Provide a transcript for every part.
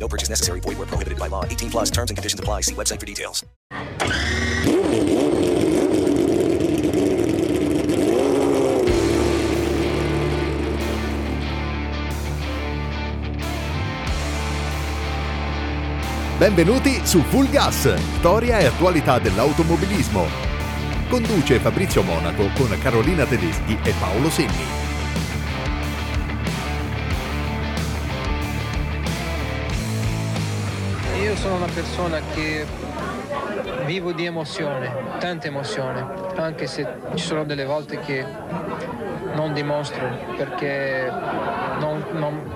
No purchase necessary. Void where prohibited by law. 18 plus terms and conditions apply. See website for details. Benvenuti su Full Gas, storia e attualità dell'automobilismo. Conduce Fabrizio Monaco con Carolina Tedeschi e Paolo Senni. Io sono una persona che vivo di emozione, tanta emozione, anche se ci sono delle volte che non dimostro perché non, non-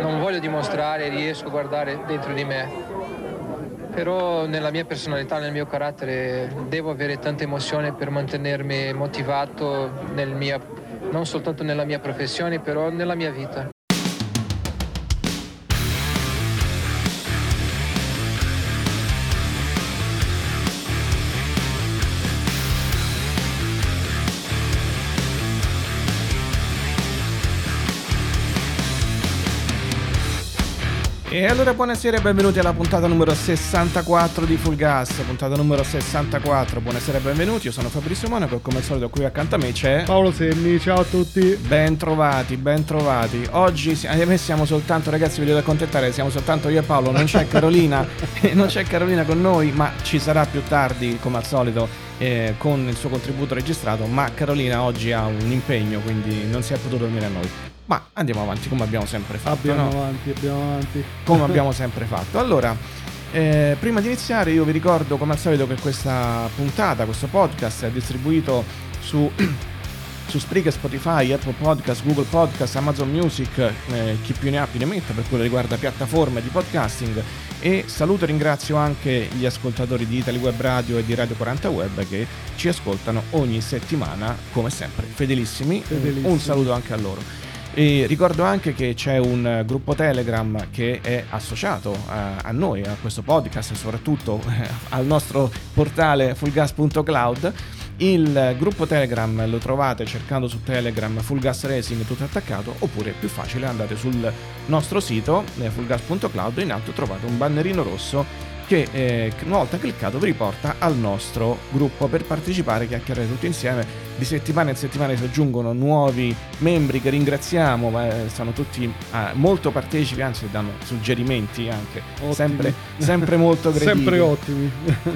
non voglio dimostrare, riesco a guardare dentro di me. Però nella mia personalità, nel mio carattere, devo avere tanta emozione per mantenermi motivato mia- non soltanto nella mia professione, però nella mia vita. E allora buonasera e benvenuti alla puntata numero 64 di Full Gas, puntata numero 64, buonasera e benvenuti, io sono Fabrizio Monaco e come al solito qui accanto a me c'è... Paolo Senni, ciao a tutti. Ben trovati, ben trovati. Oggi ahimè siamo soltanto, ragazzi, vi devo accontentare, siamo soltanto io e Paolo, non c'è Carolina, non c'è Carolina con noi, ma ci sarà più tardi, come al solito, eh, con il suo contributo registrato, ma Carolina oggi ha un impegno, quindi non si è potuto venire a noi. Ma andiamo avanti come abbiamo sempre fatto, Abbiamo no? avanti, abbiamo avanti. come abbiamo sempre fatto. Allora, eh, prima di iniziare io vi ricordo come al solito che questa puntata, questo podcast è distribuito su, su Spreaker, Spotify, Apple Podcast, Google Podcast, Amazon Music, eh, chi più ne ha più ne metta per quello che riguarda piattaforme di podcasting e saluto e ringrazio anche gli ascoltatori di Italy Web Radio e di Radio 40 Web che ci ascoltano ogni settimana come sempre, fedelissimi. Fedelissimi. Un saluto anche a loro. E ricordo anche che c'è un eh, gruppo Telegram che è associato a, a noi, a questo podcast e soprattutto eh, al nostro portale fullgas.cloud. Il eh, gruppo Telegram lo trovate cercando su Telegram Full Gas Racing tutto attaccato oppure più facile andate sul nostro sito eh, fullgas.cloud in alto trovate un bannerino rosso che eh, una volta cliccato vi riporta al nostro gruppo per partecipare, chiacchierare tutti insieme. Di settimana in settimana si aggiungono nuovi membri che ringraziamo, ma eh, sono tutti eh, molto partecipi, anzi danno suggerimenti anche, sempre, sempre molto graditi. Sempre ottimi.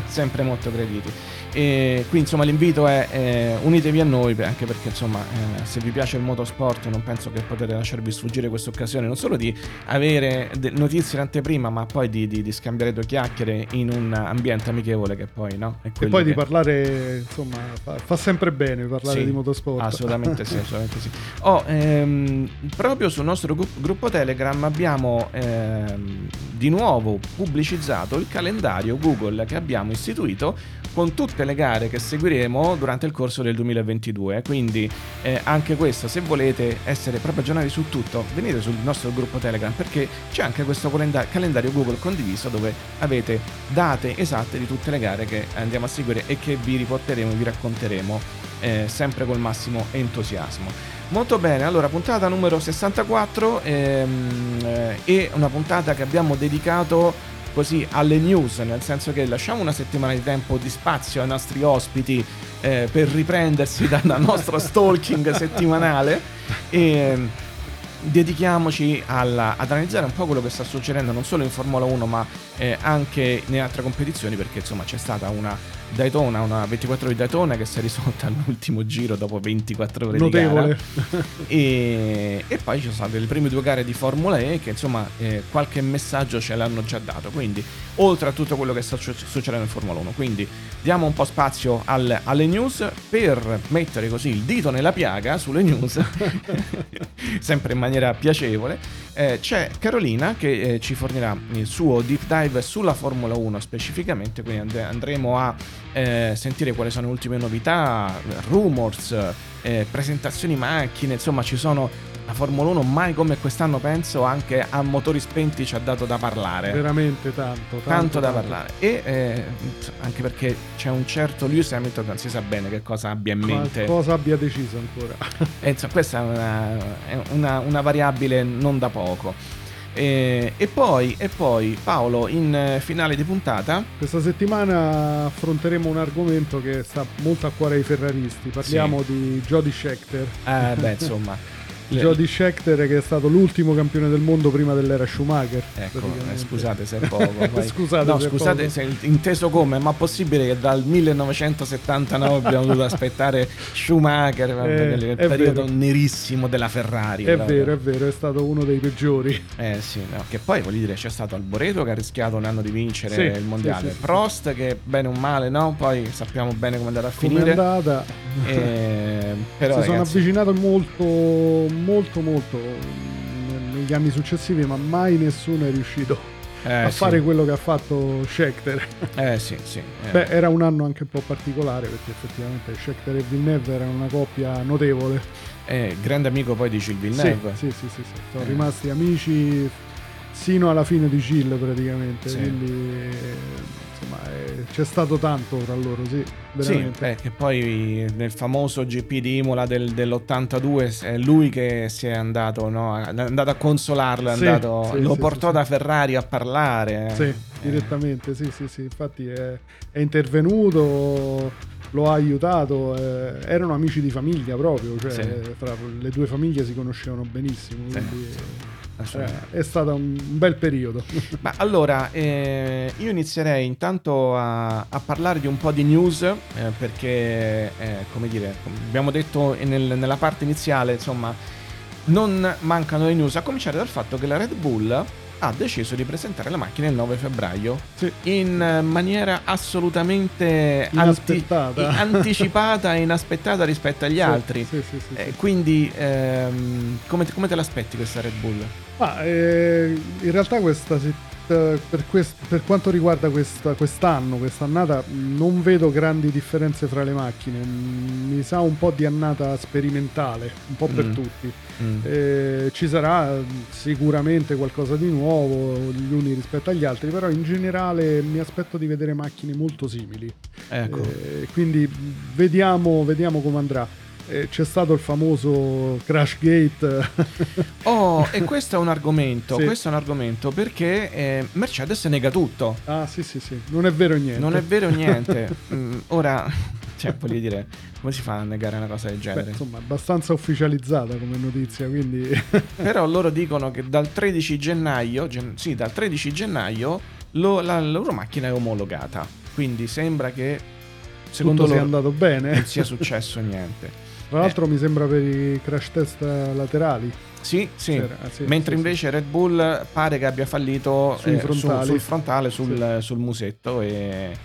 sempre molto graditi. E qui insomma l'invito è eh, unitevi a noi anche perché insomma eh, se vi piace il motorsport non penso che potete lasciarvi sfuggire questa occasione non solo di avere notizie in anteprima ma poi di, di- di scambiare due chiacchiere in un ambiente amichevole che poi no? E poi di che- parlare, insomma, fa, fa sempre bene parlare Sì, di motorsport. Assolutamente sì, assolutamente sì. Oh, ehm, proprio sul nostro gru- gruppo Telegram abbiamo ehm, di nuovo pubblicizzato il calendario Google che abbiamo istituito con tutte le gare che seguiremo durante il corso del 2022. Quindi eh, anche questo, se volete essere proprio aggiornati su tutto, venite sul nostro gruppo Telegram perché c'è anche questo calenda- calendario Google condiviso dove avete date esatte di tutte le gare che andiamo a seguire e che vi riporteremo, vi racconteremo eh, sempre col massimo entusiasmo. Molto bene, allora puntata numero 64 ehm, eh, e una puntata che abbiamo dedicato così alle news, nel senso che lasciamo una settimana di tempo di spazio ai nostri ospiti eh, per riprendersi dal nostro stalking settimanale e ehm, dedichiamoci alla- ad analizzare un po' quello che sta succedendo non solo in Formula 1 ma eh, anche in altre competizioni perché insomma c'è stata una Daytona, una 24 ore di Daytona che si è risolta all'ultimo giro dopo 24 ore Notevole. di gara e, e poi ci sono state le prime due gare di Formula E che insomma eh, qualche messaggio ce l'hanno già dato quindi oltre a tutto quello che sta su- succedendo in Formula 1 quindi diamo un po' spazio al- alle news per mettere così il dito nella piaga sulle news sempre in maniera piacevole. Eh, c'è Carolina che eh, ci fornirà il suo deep dive sulla Formula 1 specificamente, quindi and- andremo a eh, sentire quali sono le ultime novità, rumors, eh, presentazioni macchine, insomma ci sono la Formula 1 mai come quest'anno penso anche a motori spenti ci ha dato da parlare. Veramente tanto. Tanto, Tanto da tanto. parlare. E eh, anche perché c'è un certo Lewis Hamilton non si sa bene che cosa abbia in mente. Cosa abbia deciso ancora? E, insomma, questa è una, è una- una variabile non da poco. E, e poi, e poi Paolo, in eh, finale di puntata, Questa settimana affronteremo un argomento che sta molto a cuore ai ferraristi. Parliamo di Jody Scheckter. eh, beh, insomma, le- Jody Scheckter che è stato l'ultimo campione del mondo prima dell'era Schumacher. Ecco, eh, scusate se è poco. Scusate no, se è scusate poco. se è inteso come, ma possibile che dal 1979 abbiamo dovuto aspettare Schumacher, Eh, il è periodo vero. nerissimo della Ferrari. È proprio. vero, è vero, è stato uno dei peggiori. Eh sì, no, che poi voglio dire c'è stato Alboreto che ha rischiato un anno di vincere Sì, il mondiale, sì, sì. Prost che bene o male, no? Poi sappiamo bene come è andata a Come è finire. andata? Eh, però si sono ragazzi, avvicinato molto, molto, molto mm, negli anni successivi, ma mai nessuno è riuscito eh, a sì, fare quello che ha fatto Scheckter. Eh sì, sì. eh. Beh, era un anno anche un po' particolare perché effettivamente Scheckter e Villeneuve erano una coppia notevole. Eh, grande amico poi di Gilles Villeneuve. Sì, sì, sì, sì. Sono Eh. rimasti amici sino alla fine di Gilles praticamente. Quindi insomma eh, c'è stato tanto tra loro, sì, Sì, eh, che poi nel famoso GP di Imola del- dell'82 è lui che si è andato, no? è andato a consolarlo, è Sì, andato- sì, lo portò da Ferrari a parlare. Sì, Eh, direttamente, sì, sì, sì, infatti è, è intervenuto, lo ha aiutato, eh, erano amici di famiglia proprio, cioè Sì. eh, fra le due famiglie si conoscevano benissimo, quindi sì, eh. È stato un bel periodo. Ma allora, eh, io inizierei intanto a, a parlare di un po' di news, eh, perché, eh, come dire, abbiamo detto nel- nella parte iniziale, insomma, non mancano le news, a cominciare dal fatto che la Red Bull ha deciso di presentare la macchina il 9 febbraio Sì. in maniera assolutamente anti- Inaspettata. anticipata e inaspettata rispetto agli Sì, altri. Sì, Eh, quindi, ehm, come, te- come te l'aspetti questa Red Bull? Ma eh, in realtà questa se- per, quest- per quanto riguarda questa- quest'anno, quest'annata, non vedo grandi differenze fra le macchine. Mm, Mi sa un po' di annata sperimentale, un po' per Mm. tutti. Mm. Eh, ci sarà eh, sicuramente qualcosa di nuovo gli uni rispetto agli altri, però in generale mi aspetto di vedere macchine molto simili. Ecco. Eh, quindi vediamo, vediamo come andrà. Eh, c'è stato il famoso Crash Gate. Oh, e questo è un argomento, Sì. questo è un argomento perché eh, Mercedes nega tutto. ah, sì, sì, sì, non è vero niente. Non è vero niente. Mm, ora, cioè, voglio dire, come si fa a negare una cosa del Beh, genere? insomma, abbastanza ufficializzata come notizia, quindi Però loro dicono che dal 13 gennaio, gen- sì, dal 13 gennaio lo- la loro macchina è omologata. Quindi sembra che secondo tutto sia loro andato bene. non sia successo niente. Tra l'altro mi sembra per i crash test laterali. Sì, sì. Ah, sì, Mentre sì, invece Red Bull pare che abbia fallito eh, su- sul frontale, sul, sul musetto e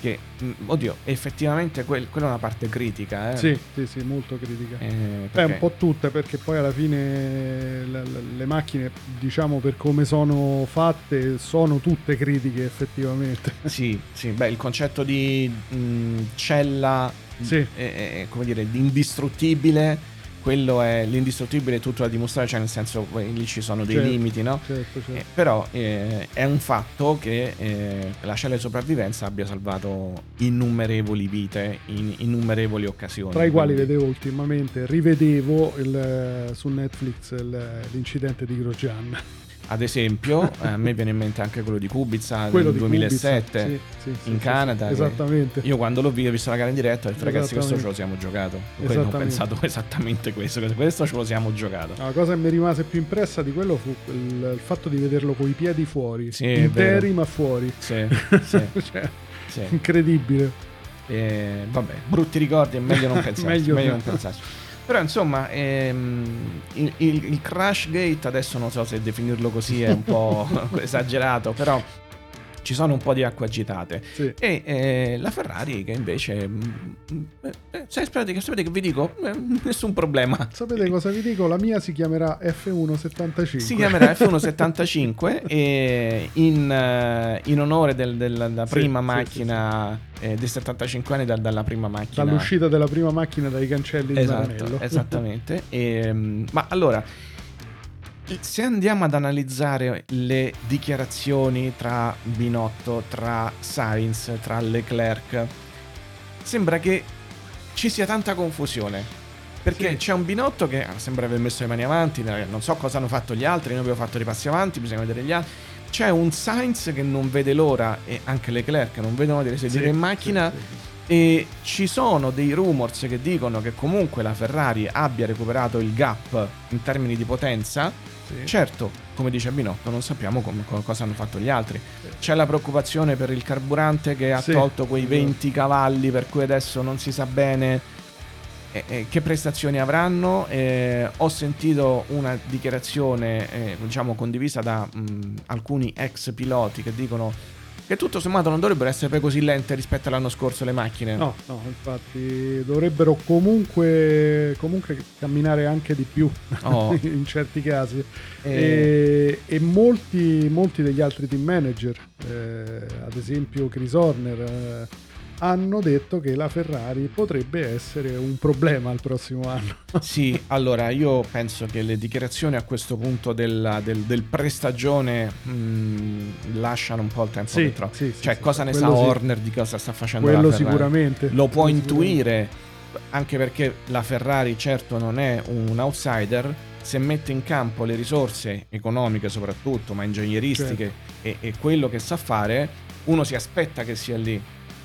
che, mm, oddio, effettivamente quel- quella è una parte critica, eh. Sì, sì, sì, molto critica. Eh, Beh, perché- un po' tutte perché poi alla fine le, le- macchine, diciamo per come sono fatte, sono tutte critiche effettivamente. Sì, sì, beh, il concetto di mm, cella, Sì. eh, eh, come dire, di indistruttibile, quello è l'indistruttibile è tutto da dimostrare, cioè nel senso eh, lì ci sono dei Certo, limiti, no? Certo, Eh, certo. però eh, è un fatto che eh, la cella di sopravvivenza abbia salvato innumerevoli vite in innumerevoli occasioni. Tra i quali quindi- vedevo ultimamente, rivedevo il- su Netflix il- l'incidente di Grosjean. Ad esempio, eh, a me viene in mente anche quello di Kubica Quello del di 2007 Kubica, sì, sì, in sì, Canada. Esattamente. Io quando l'ho visto, ho visto la gara in diretta, ho detto ragazzi questo ce lo siamo giocato. Poi ho pensato esattamente questo, questo ce lo siamo giocato. La cosa che mi rimase più impressa di quello fu il, il fatto di vederlo con i piedi fuori, Sì, interi ma fuori. Sì, sì, Cioè, sì. Incredibile. Eh, vabbè, brutti ricordi, è meglio non pensarci. Meglio meglio no. non pensarci. Però insomma, ehm, il, il- il crash gate adesso non so se definirlo così è un po' esagerato, però ci sono un po' di acque agitate. Sì. E eh, la Ferrari che invece... mm, eh, eh, sai, sapete, che- sapete che vi dico? Eh, nessun problema. Sapete cosa vi dico? La mia si chiamerà F175. Si chiamerà F175 e in, eh, in onore del- del- della Sì, prima sì, macchina eh, dei 75 anni, dal- dalla prima macchina. Dall'uscita della prima macchina dai cancelli di Esatto, Maranello. esattamente. Ehm, ma allora, se andiamo ad analizzare le dichiarazioni tra Binotto, tra Sainz, tra Leclerc, sembra che ci sia tanta confusione. Perché Sì. c'è un Binotto che sembra aver messo le mani avanti, eh, non so cosa hanno fatto gli altri, noi abbiamo fatto dei passi avanti, bisogna vedere gli altri. C'è un Sainz che non vede l'ora e anche Leclerc non vedono di sedere Sì, in macchina sì. e ci sono dei rumors che dicono che comunque la Ferrari abbia recuperato il gap in termini di potenza. Sì. Certo, come dice Binotto, non sappiamo come- co- cosa hanno fatto gli altri. C'è la preoccupazione per il carburante che ha Sì, tolto quei esatto. 20 cavalli per cui adesso non si sa bene che prestazioni avranno. Eh, ho sentito una dichiarazione, eh, diciamo, condivisa da mh, alcuni ex piloti che dicono che tutto sommato non dovrebbero essere poi così lente rispetto all'anno scorso le macchine. No, no, infatti dovrebbero comunque, comunque camminare anche di più Oh. in certi casi. Eh, E, e molti, molti degli altri team manager, eh, ad esempio Chris Horner, eh, hanno detto che la Ferrari potrebbe essere un problema il prossimo anno. Sì, allora io penso che le dichiarazioni a questo punto della- del, del prestagione mh, lasciano un po' il tempo Sì, che trova. sì, sì, cioè, cosa ne sa. Horner di cosa sta facendo Quello sicuramente. Lo può Quello intuire, anche perché la Ferrari certo non è un outsider, se mette in campo le risorse economiche soprattutto, ma ingegneristiche Certo. e, e quello che sa fare, uno si aspetta che sia lì.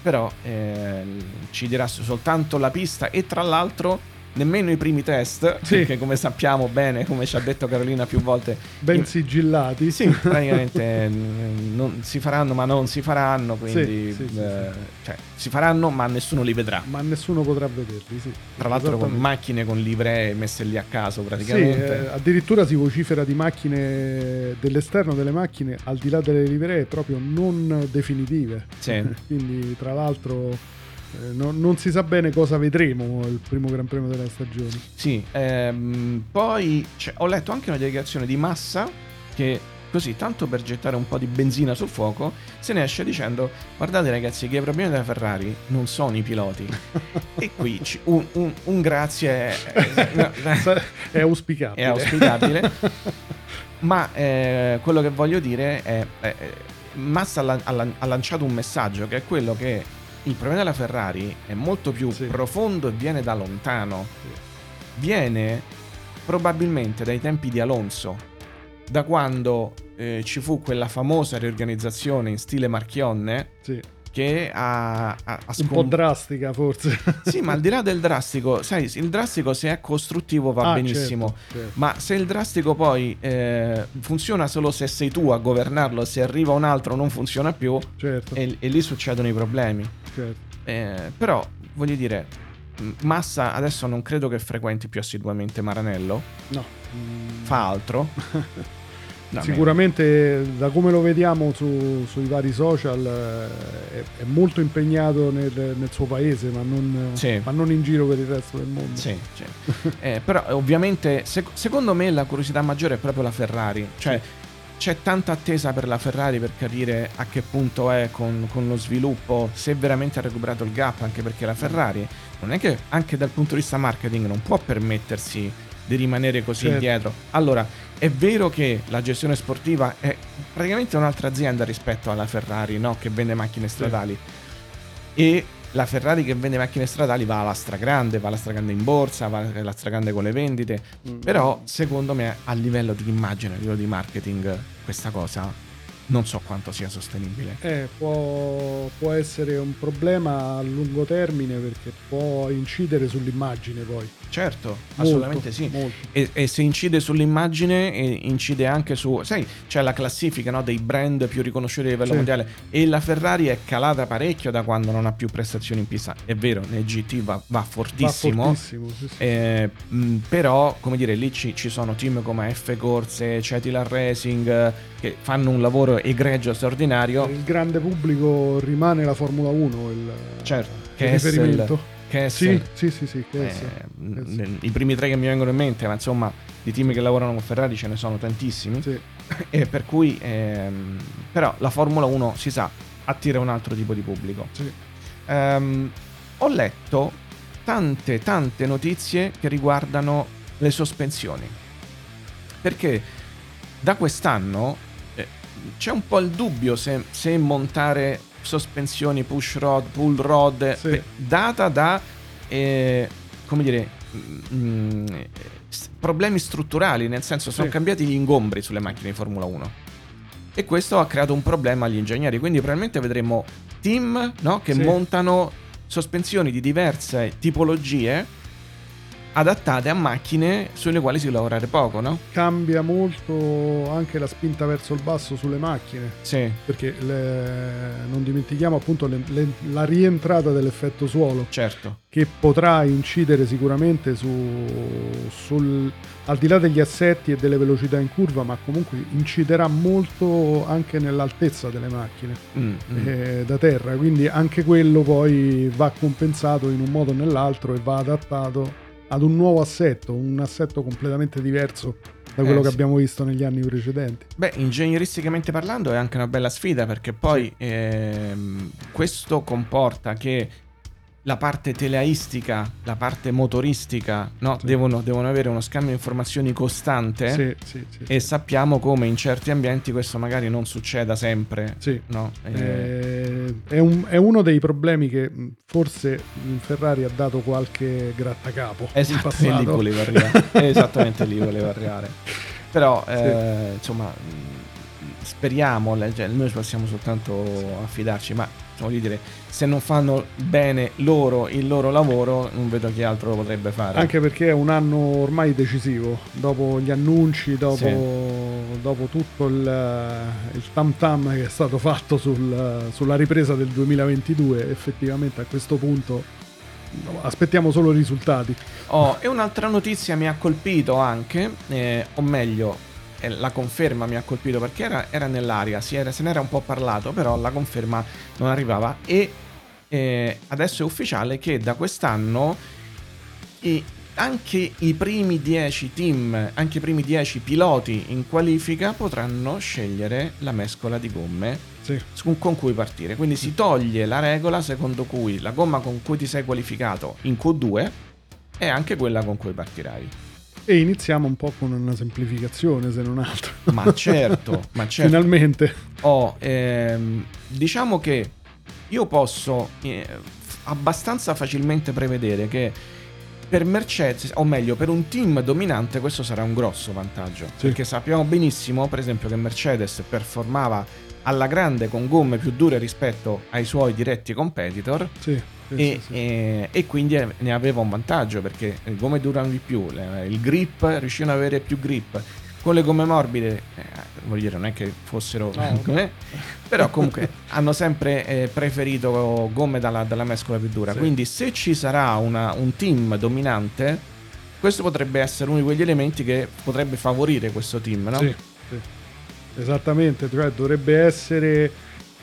Però eh, ci dirà soltanto la pista e tra l'altro nemmeno i primi test, Sì. perché come sappiamo bene, come ci ha detto Carolina più volte, Ben sigillati. sì, praticamente mm, non si faranno ma non si faranno, quindi Sì, sì, eh, cioè, si faranno ma nessuno li vedrà. Ma nessuno potrà vederli, sì. Tra l'altro con macchine con livree messe lì a caso praticamente. eh, addirittura si vocifera di macchine dell'esterno delle macchine al di là delle livree proprio non definitive. Sì. Quindi, tra l'altro, eh, non, non si sa bene cosa vedremo il primo Gran Premio della stagione. Sì, ehm, poi c'è- ho letto anche una dichiarazione di Massa che così, tanto per gettare un po' di benzina sul fuoco, se ne esce dicendo guardate ragazzi che i problemi della Ferrari non sono i piloti. e qui un, un- un grazie è, no, È auspicabile. è auspicabile. Ma eh, quello che voglio dire è, è- Massa ha, ha lanciato un messaggio che è quello che il problema della Ferrari è molto più Sì. profondo e viene da lontano. Viene probabilmente dai tempi di Alonso, da quando eh, ci fu quella famosa riorganizzazione in stile Marchionne Sì. che ha, ha, ha Un po' scom- drastica, forse. Sì, ma al di là del drastico, sai, il drastico se è costruttivo va Ah, benissimo. certo, certo. Ma se il drastico poi eh, funziona solo se sei tu a governarlo, se arriva un altro non funziona più Certo, e, e lì succedono i problemi. Certo. Eh, però, voglio dire, Massa adesso non credo che frequenti più assiduamente Maranello, No. Fa altro. No, Sicuramente da come lo vediamo su- sui vari social eh, è, è molto impegnato nel, nel suo paese ma non, Sì. ma non in giro per il resto del mondo. Sì, sì. Eh, però ovviamente sec- secondo me la curiosità maggiore è proprio la Ferrari, cioè c'è tanta attesa per la Ferrari per capire a che punto è con, con lo sviluppo, se veramente ha recuperato il gap, anche perché la Ferrari non è che anche dal punto di vista marketing non può permettersi di rimanere così Certo. indietro. Allora, è vero che la gestione sportiva è praticamente un'altra azienda rispetto alla Ferrari, no? che vende macchine stradali e la Ferrari che vende macchine stradali va alla stragrande, va alla stragrande in borsa, va alla stragrande con le vendite. Mm. Però, secondo me, a livello di immagine, a livello di marketing, questa cosa non so quanto sia sostenibile. Eh, può, può essere un problema a lungo termine perché può incidere sull'immagine poi. Certo, Molto, assolutamente sì. E, e se incide sull'immagine, e incide anche su. Sai, c'è la classifica no, dei brand più riconosciuti a livello Sì. mondiale. E la Ferrari è calata parecchio da quando non ha più prestazioni in pista. È vero, nel GT va, va Va fortissimo. fortissimo, sì, sì. Eh, mh, però, come dire, lì ci, ci sono team come F Corse, Cetilar Racing, che fanno un lavoro egregio, straordinario. Il grande pubblico rimane la Formula 1 il, certo, il riferimento. Kessel. Sì, sì, sì, sì. Eh, I primi tre che mi vengono in mente, ma insomma, di team che lavorano con Ferrari ce ne sono tantissimi. Sì. E per cui, ehm, però, la Formula 1 si sa, attira un altro tipo di pubblico. Sì. Um, ho letto tante, tante notizie che riguardano le sospensioni. Perché da quest'anno c'è un po' il dubbio se, se montare sospensioni push rod, pull rod, Sì. beh, data da, eh, come dire, mm, s- problemi strutturali, nel senso sono Sì. cambiati gli ingombri sulle macchine di Formula 1. E questo ha creato un problema agli ingegneri, quindi probabilmente vedremo team no, che Sì. montano sospensioni di diverse tipologie adattate a macchine sulle quali si può lavorare poco, no? Cambia molto anche la spinta verso il basso sulle macchine, Sì, perché le- non dimentichiamo appunto le- le- la rientrata dell'effetto suolo, certo. che potrà incidere sicuramente su, sul, al di là degli assetti e delle velocità in curva, ma comunque inciderà molto anche nell'altezza delle macchine Mm, mm. eh, da terra, quindi anche quello poi va compensato in un modo o nell'altro e va adattato ad un nuovo assetto, un assetto completamente diverso da quello Eh, che sì. abbiamo visto negli anni precedenti. Beh, ingegneristicamente parlando è anche una bella sfida perché poi ehm, questo comporta che la parte teleaistica, la parte motoristica, no, Sì. devono, devono avere uno scambio di informazioni costante Sì, sì, e sappiamo come in certi ambienti questo magari non succeda sempre. Sì. No? Eh, Eh, è, un- è uno dei problemi che forse Ferrari ha dato qualche grattacapo Esatto, lì volevo arrivare. Esattamente lì volevo arrivare. Però, eh, insomma, speriamo, cioè, noi possiamo soltanto affidarci, ma voglio dire, se non fanno bene loro il loro lavoro, non vedo chi altro lo potrebbe fare. Anche perché è un anno ormai decisivo, dopo gli annunci, dopo, dopo tutto il, il tam tam che è stato fatto sul- sulla ripresa del 2022, effettivamente a questo punto aspettiamo solo i risultati. Oh, e un'altra notizia mi ha colpito anche, eh, o meglio, la conferma mi ha colpito perché era, era nell'aria, si era- se n'era un po' parlato, però la conferma non arrivava e eh, adesso è ufficiale che da quest'anno i- anche i primi 10 team, anche i primi 10 piloti in qualifica potranno scegliere la mescola di gomme Sì. con cui partire. Quindi si toglie la regola secondo cui la gomma con cui ti sei qualificato in Q2 è anche quella con cui partirai. E iniziamo un po' con una semplificazione, se non altro. Ma certo, ma certo. Finalmente. Ho, ehm, diciamo che io posso eh, abbastanza facilmente prevedere che per Mercedes, o meglio per un team dominante, questo sarà un grosso vantaggio. Sì. Perché sappiamo benissimo, per esempio, che Mercedes performava alla grande con gomme più dure rispetto ai suoi diretti competitor Sì, sì, e, sì, e- e quindi eh, ne aveva un vantaggio perché le gomme durano di più, le- il grip riuscivano ad avere più grip. Con le gomme morbide, eh, voglio dire, non è che fossero No. come- però comunque hanno sempre eh, preferito gomme dalla, dalla mescola più dura. Sì. Quindi se ci sarà una- un team dominante, questo potrebbe essere uno di quegli elementi che potrebbe favorire questo team, no? Sì, sì. Esattamente, cioè dovrebbe essere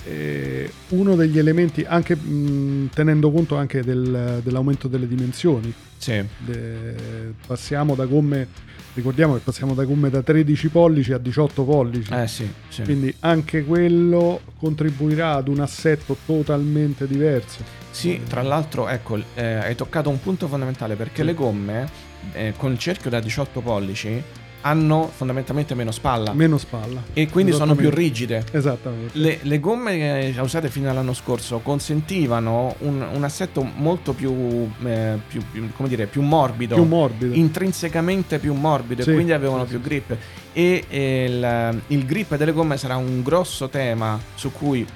eh, uno degli elementi, anche mh, tenendo conto anche del- dell'aumento delle dimensioni. Sì. De- passiamo da gomme, ricordiamo che passiamo da gomme da 13 pollici a 18 pollici. Eh sì, sì. Quindi anche quello contribuirà ad un assetto totalmente diverso. Sì, tra l'altro, ecco, eh, hai toccato un punto fondamentale perché le gomme eh, con il cerchio da 18 pollici hanno fondamentalmente meno spalla Meno spalla. e quindi sono più rigide. Esattamente. Le, le gomme eh, usate fino all'anno scorso consentivano un, un assetto molto più, eh, più- più- come dire, più morbido, Più morbido. intrinsecamente più morbido Sì, e quindi avevano sì, più grip. E eh, il, il grip delle gomme sarà un grosso tema su cui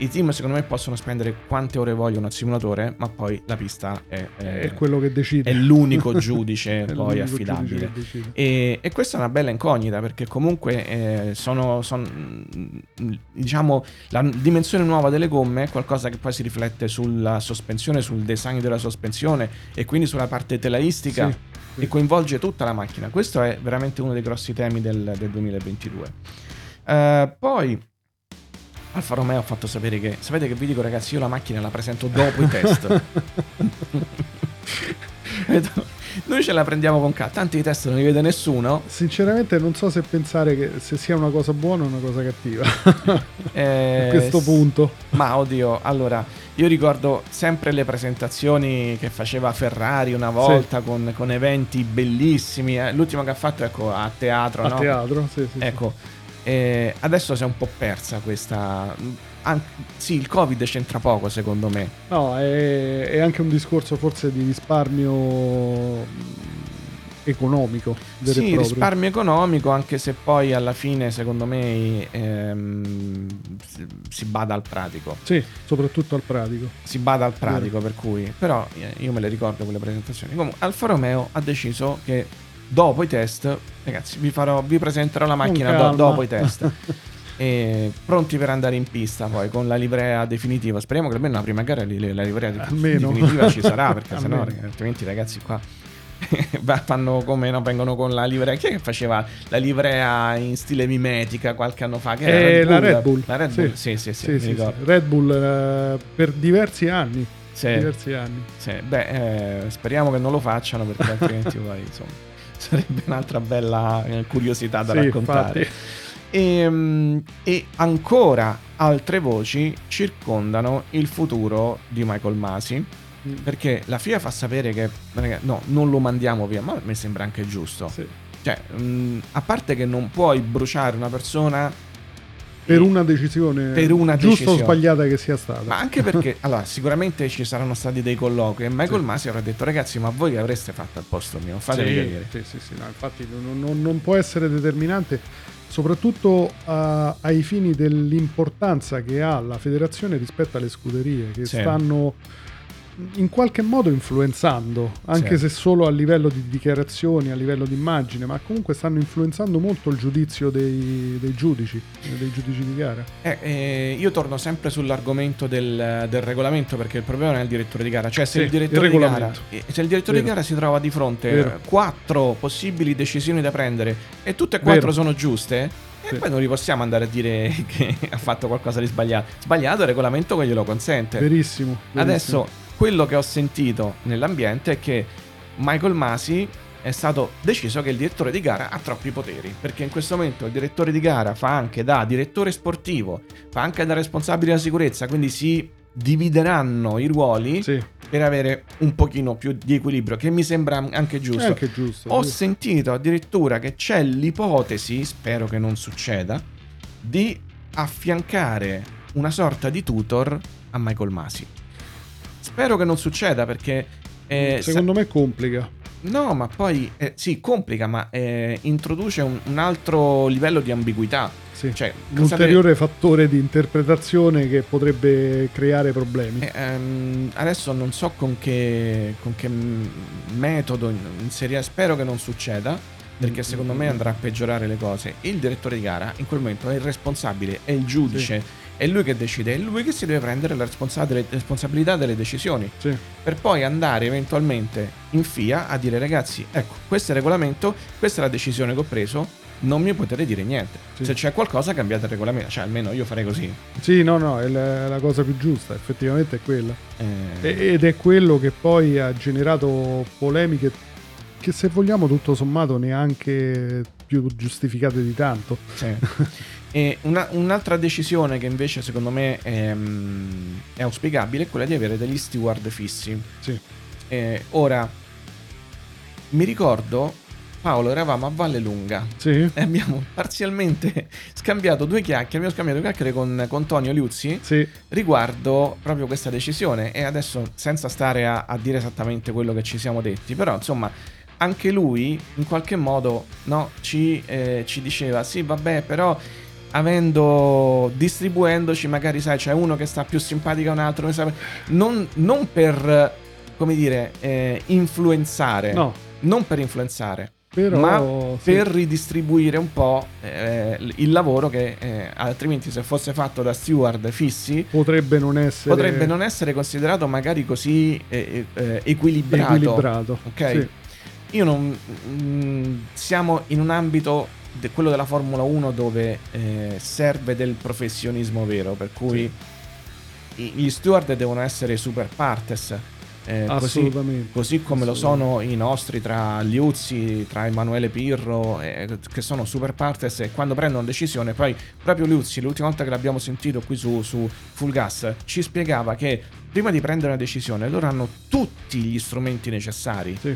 i team secondo me possono spendere quante ore vogliono al simulatore, ma poi la pista è, è- è quello che decide. è l'unico giudice È poi l'unico affidabile. giudice. E, e questa è una bella incognita perché comunque eh, sono, son- diciamo la dimensione nuova delle gomme è qualcosa che poi si riflette sulla sospensione, sul design della sospensione e quindi sulla parte telaistica Sì, sì. e coinvolge tutta la macchina. Questo è veramente uno dei grossi temi del, del 2022. Eh, poi Alfa Romeo ha fatto sapere che sapete che vi dico ragazzi io la macchina la presento dopo i test noi ce la prendiamo con calma tanti i test non li vede nessuno Sinceramente non so se pensare che se sia una cosa buona o una cosa cattiva Eh, a questo punto. ma oddio allora io ricordo sempre le presentazioni che faceva Ferrari una volta con, con eventi bellissimi eh. l'ultimo che ha fatto ecco a teatro A no? teatro, sì, sì, sì. Eh, adesso si è un po' persa questa. an- sì, il Covid c'entra poco secondo me. No, è, è anche un discorso forse di risparmio economico Sì, risparmio economico, anche se poi alla fine secondo me ehm, si- si bada al pratico. Sì, soprattutto al pratico. Si bada al pratico, per cui. Però eh, io me le ricordo quelle presentazioni. Comunque, Alfa Romeo ha deciso che dopo i test, ragazzi, vi, farò, vi presenterò la macchina do- dopo i test. E pronti per andare in pista poi con la livrea definitiva. Speriamo che almeno la prima gara la livrea Almeno. definitiva ci sarà, perché sennò altrimenti ragazzi qua fanno come no, vengono con la livrea. Chi è che faceva la livrea in stile mimetica qualche anno fa? Che era Eh, la Red Bull. La Red Bull, sì, sì, sì, Sì, sì, sì. Red Bull eh, per diversi anni. Sì. Diversi anni. Sì, beh, eh, speriamo che non lo facciano perché altrimenti poi insomma sarebbe un'altra bella eh, curiosità da Sì, raccontare. E, mm, e ancora altre voci circondano il futuro di Michael Masi. Mm. Perché la FIA fa sapere che no, non lo mandiamo via, ma mi sembra anche giusto. Sì. Cioè, mm, a parte che non puoi bruciare una persona Per una decisione Per una giusta decisione. o sbagliata che sia stata. Ma anche perché, allora, sicuramente ci saranno stati dei colloqui e Michael Masi avrà detto, ragazzi, ma voi che avreste fatto al posto mio? Fatemi sì, capire. sì, sì, sì, no, infatti non, non- non può essere determinante, soprattutto a- ai fini dell'importanza che ha la federazione rispetto alle scuderie che Sì. stanno in qualche modo influenzando, anche Sì. se solo a livello di dichiarazioni, a livello di immagine, ma comunque stanno influenzando molto il giudizio dei, dei giudici, dei giudici di gara. Eh, eh, io torno sempre sull'argomento del, del regolamento perché il problema non è il direttore di gara. Cioè, se Sì, il direttore il di gara, eh, se il direttore di gara si trova di fronte Vero. a quattro possibili decisioni da prendere e tutte e quattro Vero. sono giuste, e Sì. poi non gli possiamo andare a dire che ha fatto qualcosa di sbagliato. Sbagliato il regolamento che glielo consente. Verissimo. verissimo. Adesso quello che ho sentito nell'ambiente è che Michael Masi è stato deciso che il direttore di gara ha troppi poteri, perché in questo momento il direttore di gara fa anche da direttore sportivo, fa anche da responsabile della sicurezza, quindi si divideranno i ruoli Sì, per avere un pochino più di equilibrio, che mi sembra anche giusto. anche giusto. Ho giusto. sentito addirittura che c'è l'ipotesi, spero che non succeda, di affiancare una sorta di tutor a Michael Masi. Spero che non succeda perché... eh, Secondo me complica. sa- no, ma poi eh, sì, complica, ma eh, introduce un, un altro livello di ambiguità. Sì. Cioè, un ulteriore fattore di interpretazione che potrebbe creare problemi. Eh, ehm, adesso non so con che, con che metodo in- inserire, spero che non succeda, perché secondo me andrà a peggiorare le cose. Il direttore di gara in quel momento è il responsabile, è il giudice, è lui che decide, è lui che si deve prendere la responsabilità delle decisioni, Sì. per poi andare eventualmente in FIA a dire ragazzi, ecco, questo è il regolamento, questa è la decisione che ho preso. Non mi potete dire niente. Sì. Se c'è qualcosa, cambiate il regolamento. Cioè, almeno io farei così. Sì, no, no, è la, la cosa più giusta, effettivamente è quella. Eh, ed è quello che poi ha generato polemiche che se vogliamo tutto sommato neanche più giustificate di tanto. Sì. E una- un'altra decisione che invece secondo me è, mm, è auspicabile è quella di avere degli steward fissi. Sì. Eh, ora, mi ricordo, Paolo, eravamo a Valle Lunga Sì? e abbiamo parzialmente scambiato due chiacchiere, abbiamo scambiato due chiacchiere con, con Tonio Liuzzi Sì, riguardo proprio questa decisione e adesso senza stare a, a dire esattamente quello che ci siamo detti, però insomma anche lui in qualche modo no, ci, eh, ci diceva sì vabbè però avendo distribuendoci magari sai c'è uno che sta più simpatico a un altro non, non, per come dire eh, influenzare no, non per influenzare però ma sì, per ridistribuire un po' eh, il lavoro che eh, altrimenti se fosse fatto da steward fissi potrebbe non essere potrebbe non essere considerato magari così eh, eh, equilibrato. equilibrato. Ok? Sì. Io non... mm, siamo in un ambito de- quello della Formula 1 dove eh, serve del professionismo vero, per cui i- gli steward devono essere super partes. eh, così, Assolutamente. così come lo sono i nostri tra Liuzzi, tra Emanuele Pirro, eh, che sono super partes e quando prendono decisione, poi proprio Liuzzi, l'ultima volta che l'abbiamo sentito qui su, su Full Gas, ci spiegava che prima di prendere una decisione loro hanno tutti gli strumenti necessari, Sì.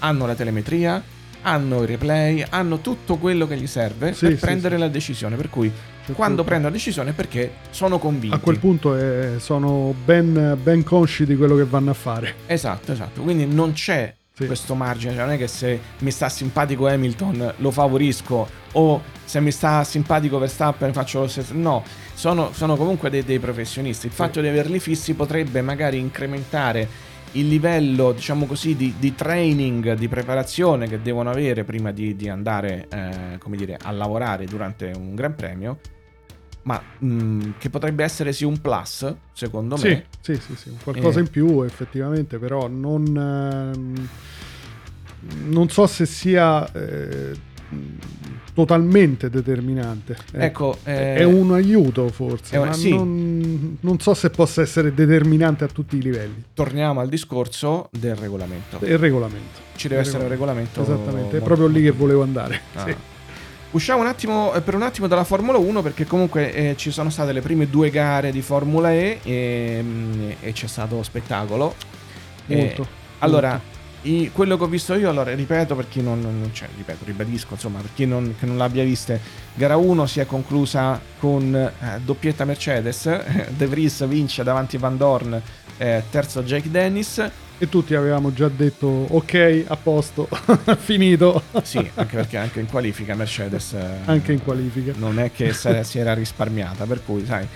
hanno la telemetria, hanno i replay, hanno tutto quello che gli serve Sì, per sì, prendere sì. la decisione, per cui Per quando prendono la decisione è perché sono convinti. A quel punto eh, sono ben, ben consci di quello che vanno a fare. Esatto, esatto. Quindi non c'è questo margine. Cioè, non è che se mi sta simpatico Hamilton lo favorisco o se mi sta simpatico Verstappen faccio lo stesso. No, sono, sono comunque dei, dei professionisti. Il fatto di averli fissi potrebbe magari incrementare il livello, diciamo così, di, di training, di preparazione che devono avere prima di, di andare, eh, come dire, a lavorare durante un Gran Premio. Ma mh, che potrebbe essere sì un plus, secondo Sì, me. sì, sì, sì, qualcosa Eh. in più effettivamente, però non, ehm, non so se sia eh, totalmente determinante. Ecco, eh, è un aiuto forse, è un- ma sì. non, non so se possa essere determinante a tutti i livelli. torniamo al discorso del regolamento. Il regolamento. Ci deve il essere un regolamento. Esattamente, è molto- proprio lì che volevo andare. Ah. Sì. Usciamo un attimo, eh, per un attimo dalla Formula 1 perché comunque eh, ci sono state le prime due gare di Formula E e, mm, e c'è stato spettacolo. Eh, Molto. allora, molto. I- quello che ho visto io, allora ripeto per chi non, non- cioè, ripeto, ribadisco, insomma, per chi non, che non l'abbia vista, gara 1 si è conclusa con eh, doppietta Mercedes, De Vries vince davanti Van Dorn, eh, terzo Jake Dennis. E tutti avevamo già detto ok, a posto, finito, Sì, anche perché anche in qualifica Mercedes eh, anche in qualifica. non è che si era risparmiata, per cui sai.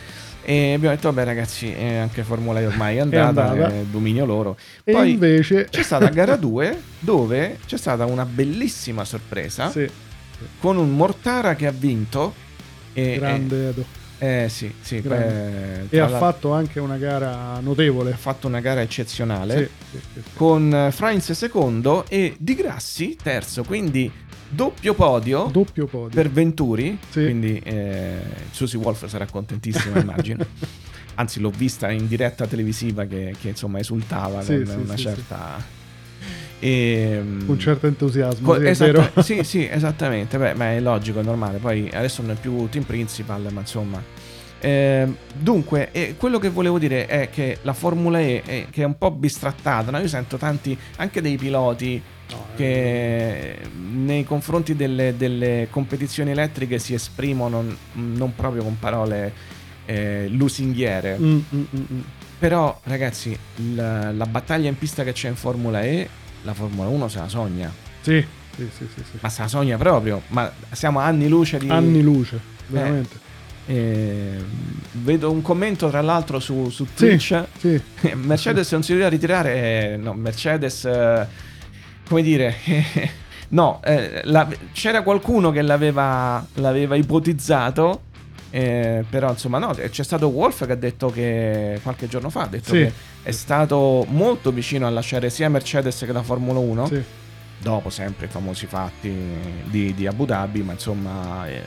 E abbiamo detto, vabbè ragazzi, eh, anche Formula E ormai è andata, andata. è dominio loro. E Poi invece... c'è stata gara 2 dove c'è stata una bellissima sorpresa Sì, con un Mortara che ha vinto. E, grande Edo. eh, eh, sì, sì, beh, E ha l'altro fatto anche una gara notevole. ha fatto una gara eccezionale. Sì, sì, sì. Con eh, Frainz secondo e Di Grassi terzo, quindi doppio podio. Doppio podio. per Venturi, Sì. quindi eh, Susie Wolf sarà contentissima, immagino. Anzi, l'ho vista in diretta televisiva che, che, insomma esultava Sì, con sì, una certa. Ehm, Con un certo entusiasmo, co- sì, esatta- vero. sì, sì, esattamente. Beh, ma è logico, è normale. Poi adesso non è più team principal, ma insomma. Ehm, dunque, eh, quello che volevo dire è che la Formula E, è, che è un po' bistrattata, no? io sento tanti, anche dei piloti No, eh, che nei confronti delle, delle competizioni elettriche si esprimono non proprio con parole eh, lusinghiere. mm, mm, mm, mm. Però, ragazzi, la, la battaglia in pista che c'è in Formula E, la Formula 1 se la sogna. Sì, sì, sì, sì, sì. Ma se la sogna proprio. Ma siamo anni luce di. Anni luce, veramente. Eh, vedo un commento tra l'altro su, su Sì, Twitch. sì. Mercedes non si doveva ritirare. eh, no, Mercedes, eh, come dire, no, eh, la- c'era qualcuno che l'aveva, l'aveva ipotizzato. eh, però insomma no c'è stato Wolf che ha detto che qualche giorno fa ha detto Sì. che è stato molto vicino a lasciare sia Mercedes che la Formula 1 sì. dopo sempre i famosi fatti di, di Abu Dhabi ma insomma eh,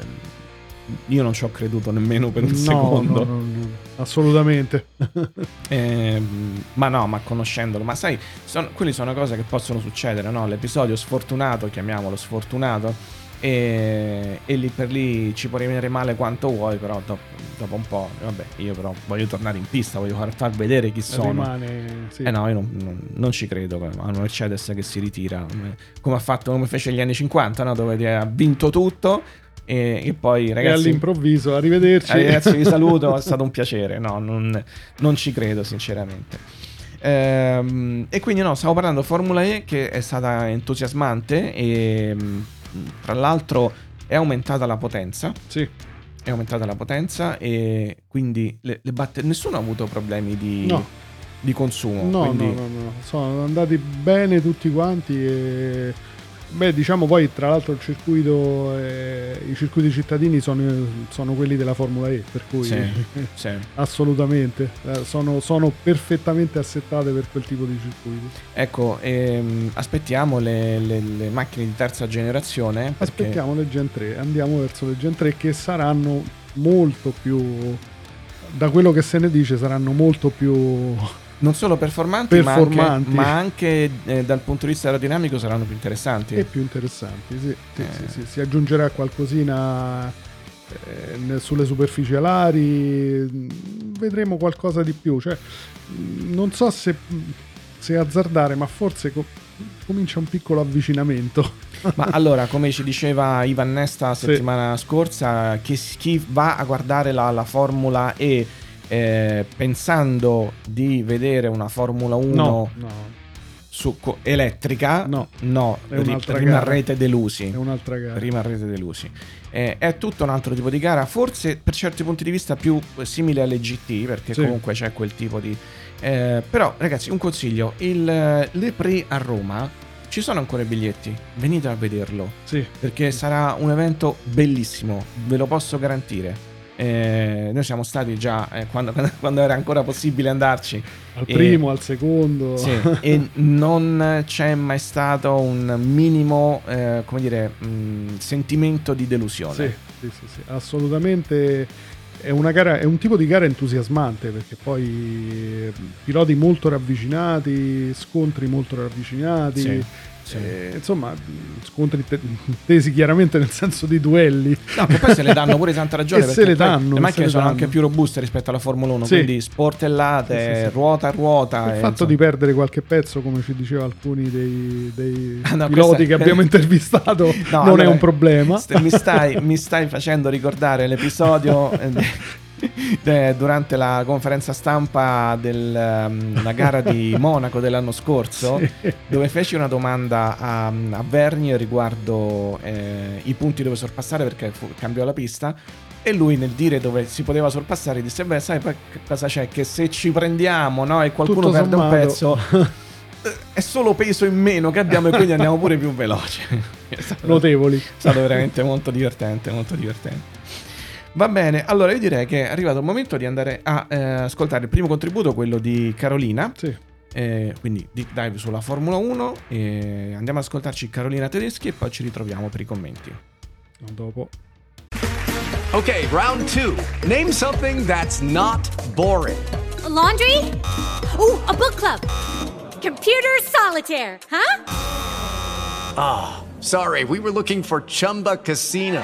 io non ci ho creduto nemmeno per un No, secondo no, no, assolutamente. Ehm, ma no, ma conoscendolo, ma sai, sono- quelle sono cose che possono succedere, no? L'episodio sfortunato, chiamiamolo sfortunato, e, e lì per lì ci può rimanere male quanto vuoi, però dopo, dopo un po', vabbè, io però voglio tornare in pista, voglio far, far vedere chi sono. Rimane, sì. Eh no, io non, non- non ci credo a una Mercedes che si ritira, come, come ha fatto, come fece negli anni 50, no? Dove ha vinto tutto e, e poi e ragazzi... all'improvviso, arrivederci. Eh, ragazzi, vi saluto, è stato un piacere. No, non, non ci credo, sinceramente. Ehm, e quindi, no, stavo parlando Formula E che è stata entusiasmante e mh, tra l'altro è aumentata la potenza. Sì, È aumentata la potenza e quindi le, le batter- nessuno ha avuto problemi di, No. di consumo. no, quindi- no, no, no, sono andati bene tutti quanti e Beh, diciamo poi tra l'altro il circuito, eh, i circuiti cittadini sono, sono, quelli della Formula E, per cui sì, sì. assolutamente eh, sono, sono, perfettamente assettate per quel tipo di circuiti. Ecco, ehm, aspettiamo le, le, le, macchine di terza generazione. Perché... Aspettiamo le Gen 3, andiamo verso le Gen 3 che saranno molto più, da quello che se ne dice, saranno molto più non solo performanti, performanti. ma anche, ma anche eh, dal punto di vista aerodinamico saranno più interessanti. E più interessanti, sì. sì, eh. sì, sì si aggiungerà qualcosina eh, sulle superfici alari, vedremo qualcosa di più. Cioè, non so se, se azzardare, ma forse co- comincia un piccolo avvicinamento. Ma allora, come ci diceva Ivan Nesta settimana scorsa, chi, chi, va a guardare la, la Formula E eh, pensando di vedere una Formula 1 no, no. Su, co, elettrica, no, no ri, rimarrete gara. delusi. È un'altra gara. Rimarrete delusi. Eh, è tutto un altro tipo di gara, forse per certi punti di vista più simile alle GT, perché sì. comunque c'è quel tipo di... Eh, però ragazzi, un consiglio, il, le pre a Roma ci sono ancora i biglietti, venite a vederlo. Sì. Perché sarà un evento bellissimo, ve lo posso garantire. Eh, noi siamo stati già eh, quando, quando, era ancora possibile andarci. Al e, primo, al secondo. Sì, e non c'è mai stato un minimo, eh, come dire, mh, mm, sentimento di delusione. Sì, sì, sì, sì. assolutamente. È, gara, è, un tipo di gara entusiasmante perché poi eh, piloti molto ravvicinati, scontri molto ravvicinati. Sì sì. Eh, insomma, scontri te- tesi chiaramente nel senso di duelli. No, ma poi se le danno pure tanta ragione. se le danno. Le macchine sono danno. anche più robuste rispetto alla Formula 1, sì. quindi sportellate, sì, sì, ruota a ruota. Il fatto insomma. di perdere qualche pezzo, come ci diceva alcuni dei, dei no, piloti questa... che abbiamo intervistato, no, non allora, è un problema. Mi stai, mi stai facendo ricordare l'episodio durante la conferenza stampa della um, gara di Monaco dell'anno scorso, sì. dove feci una domanda a, a Verni riguardo eh, i punti dove sorpassare perché fu, cambiò la pista. E lui nel dire dove si poteva sorpassare disse: Beh, sai cosa c'è? Che se ci prendiamo no, e qualcuno Tutto perde sommato. un pezzo, eh, è solo peso in meno che abbiamo e quindi andiamo pure più veloci. Notevoli. È stato veramente molto divertente, molto divertente. Va bene, allora io direi che è arrivato il momento di andare a eh, ascoltare il primo contributo, quello di Carolina. Sì. Eh, quindi deep dive sulla Formula 1. E andiamo ad ascoltarci Carolina Tedeschi e poi ci ritroviamo per i commenti. A dopo. Ok, round 2. Name something that's not boring. A laundry? Ooh, a book club. Computer solitaire, huh? Ah, oh, sorry, we were looking for Chumba Casino.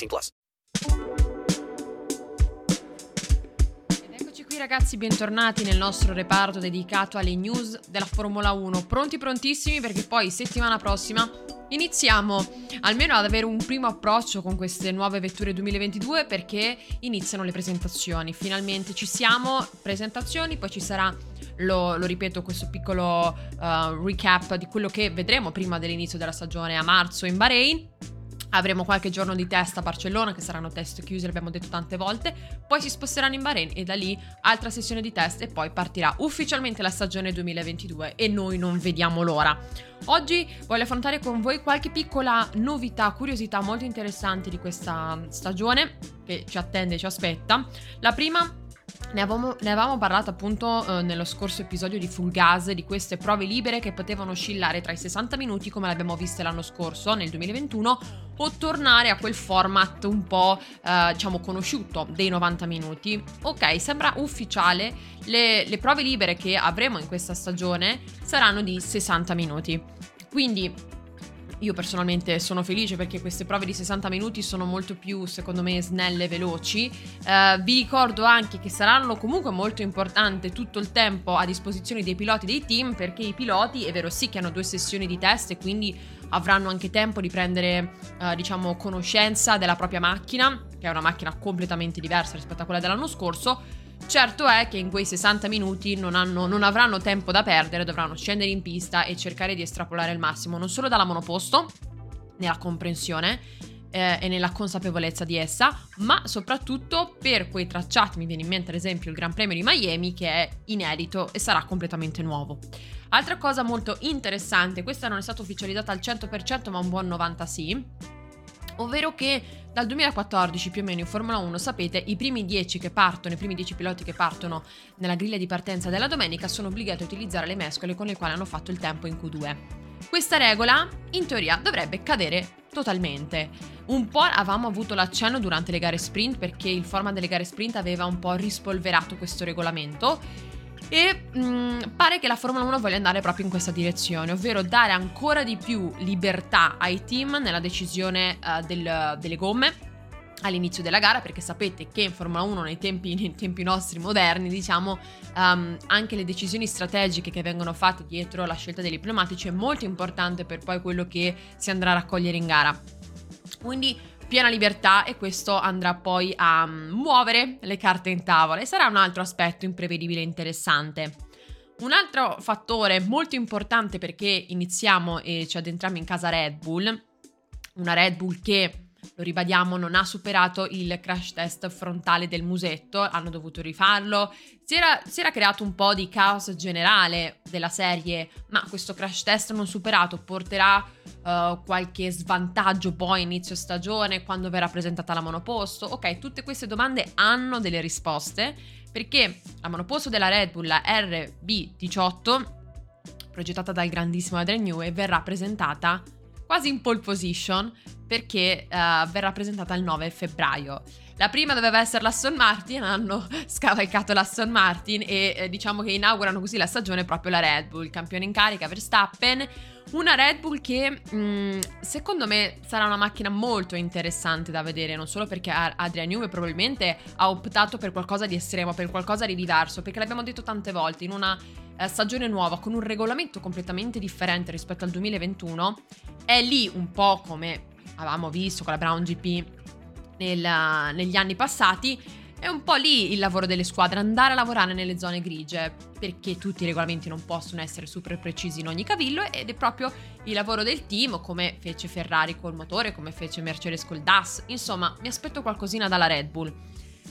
plus. ragazzi, bentornati nel nostro reparto dedicato alle news della Formula 1. Pronti prontissimi perché poi settimana prossima iniziamo almeno ad avere un primo approccio con queste nuove vetture 2022 perché iniziano le presentazioni. Finalmente ci siamo, presentazioni, poi ci sarà, lo, lo ripeto, questo piccolo uh, recap di quello che vedremo prima dell'inizio della stagione a marzo in Bahrain. Avremo qualche giorno di test a Barcellona, che saranno test chiusi, l'abbiamo detto tante volte. Poi si sposteranno in Bahrain e da lì altra sessione di test e poi partirà ufficialmente la stagione 2022 e noi non vediamo l'ora. Oggi voglio affrontare con voi qualche piccola novità, curiosità molto interessanti di questa stagione che ci attende e ci aspetta. La prima ne avevamo, ne avevamo, parlato appunto eh, nello scorso episodio di Full Gas di queste prove libere che potevano oscillare tra i 60 minuti come l'abbiamo viste l'anno scorso nel 2021 o tornare a quel format un po' eh, diciamo conosciuto dei 90 minuti. Ok, sembra ufficiale, le, le prove libere che avremo in questa stagione saranno di 60 minuti. Quindi io personalmente sono felice perché queste prove di 60 minuti sono molto più, secondo me, snelle e veloci. Eh, vi ricordo anche che saranno comunque molto importanti tutto il tempo a disposizione dei piloti dei team perché i piloti, è vero sì che hanno due sessioni di test e quindi avranno anche tempo di prendere, eh, diciamo, conoscenza della propria macchina, che è una macchina completamente diversa rispetto a quella dell'anno scorso. Certo è che in quei 60 minuti non, hanno, non, avranno tempo da perdere, dovranno scendere in pista e cercare di estrapolare il massimo, non solo dalla monoposto, nella comprensione eh, e nella consapevolezza di essa, ma soprattutto per quei tracciati, mi viene in mente ad esempio il Gran Premio di Miami che è inedito e sarà completamente nuovo. Altra cosa molto interessante, questa non è stata ufficializzata al 100% ma un buon 90 sì, ovvero che dal 2014 più o meno in Formula 1 sapete i primi 10 che partono, i primi 10 piloti che partono nella griglia di partenza della domenica sono obbligati a utilizzare le mescole con le quali hanno fatto il tempo in Q2. Questa regola in teoria dovrebbe cadere totalmente. Un po' avevamo avuto l'accenno durante le gare sprint perché il format delle gare sprint aveva un po' rispolverato questo regolamento e mh, mm, pare che la Formula 1 voglia andare proprio in questa direzione, ovvero dare ancora di più libertà ai team nella decisione uh, del, delle gomme all'inizio della gara perché sapete che in Formula 1 nei tempi, nei tempi nostri moderni diciamo um, anche le decisioni strategiche che vengono fatte dietro la scelta dei pneumatici è molto importante per poi quello che si andrà a raccogliere in gara. Quindi piena libertà e questo andrà poi a mm, muovere le carte in tavola e sarà un altro aspetto imprevedibile e interessante. Un altro fattore molto importante perché iniziamo e ci addentriamo in casa Red Bull, una Red Bull che lo ribadiamo, non ha superato il crash test frontale del musetto, hanno dovuto rifarlo. Si era, si era, creato un po' di caos generale della serie, ma questo crash test non superato porterà uh, qualche svantaggio poi inizio stagione quando verrà presentata la monoposto? Ok, tutte queste domande hanno delle risposte perché la monoposto della Red Bull, la RB18, progettata dal grandissimo Adrian Newey, verrà presentata quasi in pole position perché uh, verrà presentata il 9 febbraio. La prima doveva essere l'Aston Martin, hanno scavalcato l'Aston Martin e eh, diciamo che inaugurano così la stagione proprio la Red Bull, campione in carica Verstappen, una Red Bull che mh, mm, secondo me sarà una macchina molto interessante da vedere, non solo perché Adrian Newey probabilmente ha optato per qualcosa di estremo, per qualcosa di diverso, perché l'abbiamo detto tante volte, in una eh, stagione nuova con un regolamento completamente differente rispetto al 2021, è lì un po' come avevamo visto con la Brown GP nel, negli anni passati, è un po' lì il lavoro delle squadre, andare a lavorare nelle zone grigie, perché tutti i regolamenti non possono essere super precisi in ogni cavillo ed è proprio il lavoro del team, come fece Ferrari col motore, come fece Mercedes col DAS. Insomma, mi aspetto qualcosina dalla Red Bull.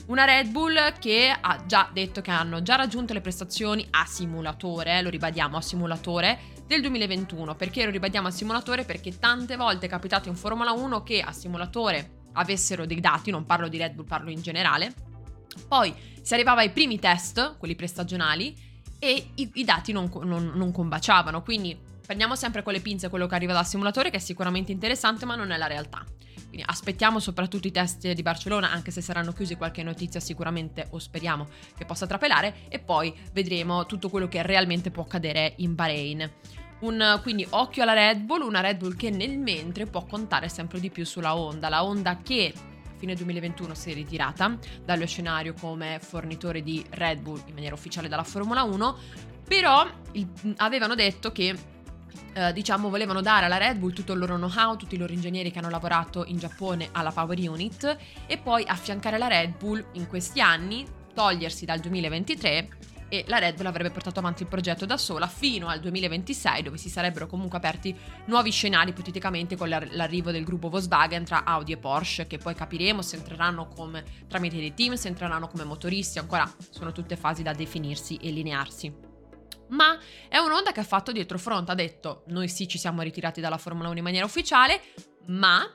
Una Red Bull che ha già detto che hanno già raggiunto le prestazioni a simulatore, lo ribadiamo a simulatore, del 2021. Perché lo ribadiamo a simulatore? Perché tante volte è capitato in Formula 1 che a simulatore avessero dei dati, non parlo di Red Bull, parlo in generale. Poi si arrivava ai primi test, quelli prestagionali, e i, i dati non, non, non combaciavano. Quindi prendiamo sempre con le pinze quello che arriva dal simulatore, che è sicuramente interessante, ma non è la realtà. Quindi aspettiamo soprattutto i test di Barcellona, anche se saranno chiusi qualche notizia sicuramente o speriamo che possa trapelare e poi vedremo tutto quello che realmente può accadere in Bahrain. Un, quindi occhio alla Red Bull, una Red Bull che nel mentre può contare sempre di più sulla Honda, la Honda che fine 2021 si è ritirata dallo scenario come fornitore di Red Bull in maniera ufficiale dalla Formula 1, però il- avevano detto che eh, diciamo volevano dare alla Red Bull tutto il loro know-how, tutti i loro ingegneri che hanno lavorato in Giappone alla Power Unit e poi affiancare la Red Bull in questi anni, togliersi dal 2023 e la Red Bull avrebbe portato avanti il progetto da sola fino al 2026 dove si sarebbero comunque aperti nuovi scenari ipoteticamente con l'ar- l'arrivo del gruppo Volkswagen tra Audi e Porsche che poi capiremo se entreranno come tramite dei team, se entreranno come motoristi, ancora sono tutte fasi da definirsi e linearsi. Ma è un'onda che ha fatto dietro fronte, ha detto noi sì ci siamo ritirati dalla Formula 1 in maniera ufficiale, ma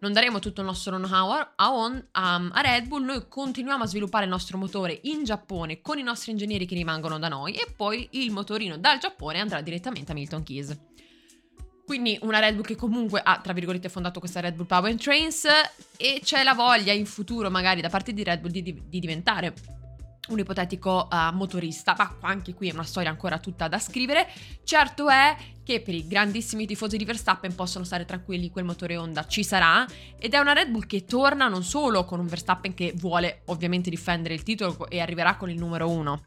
non daremo tutto il nostro know-how a, a On- a- Red Bull, noi continuiamo a sviluppare il nostro motore in Giappone con i nostri ingegneri che rimangono da noi e poi il motorino dal Giappone andrà direttamente a Milton Keys. Quindi una Red Bull che comunque ha, tra virgolette, fondato questa Red Bull Power Trains e c'è la voglia in futuro magari da parte di Red Bull di- di diventare un ipotetico eh, motorista, ma anche qui è una storia ancora tutta da scrivere. Certo è che per i grandissimi tifosi di Verstappen possono stare tranquilli, quel motore Honda ci sarà. Ed è una Red Bull che torna non solo con un Verstappen che vuole ovviamente difendere il titolo e arriverà con il numero uno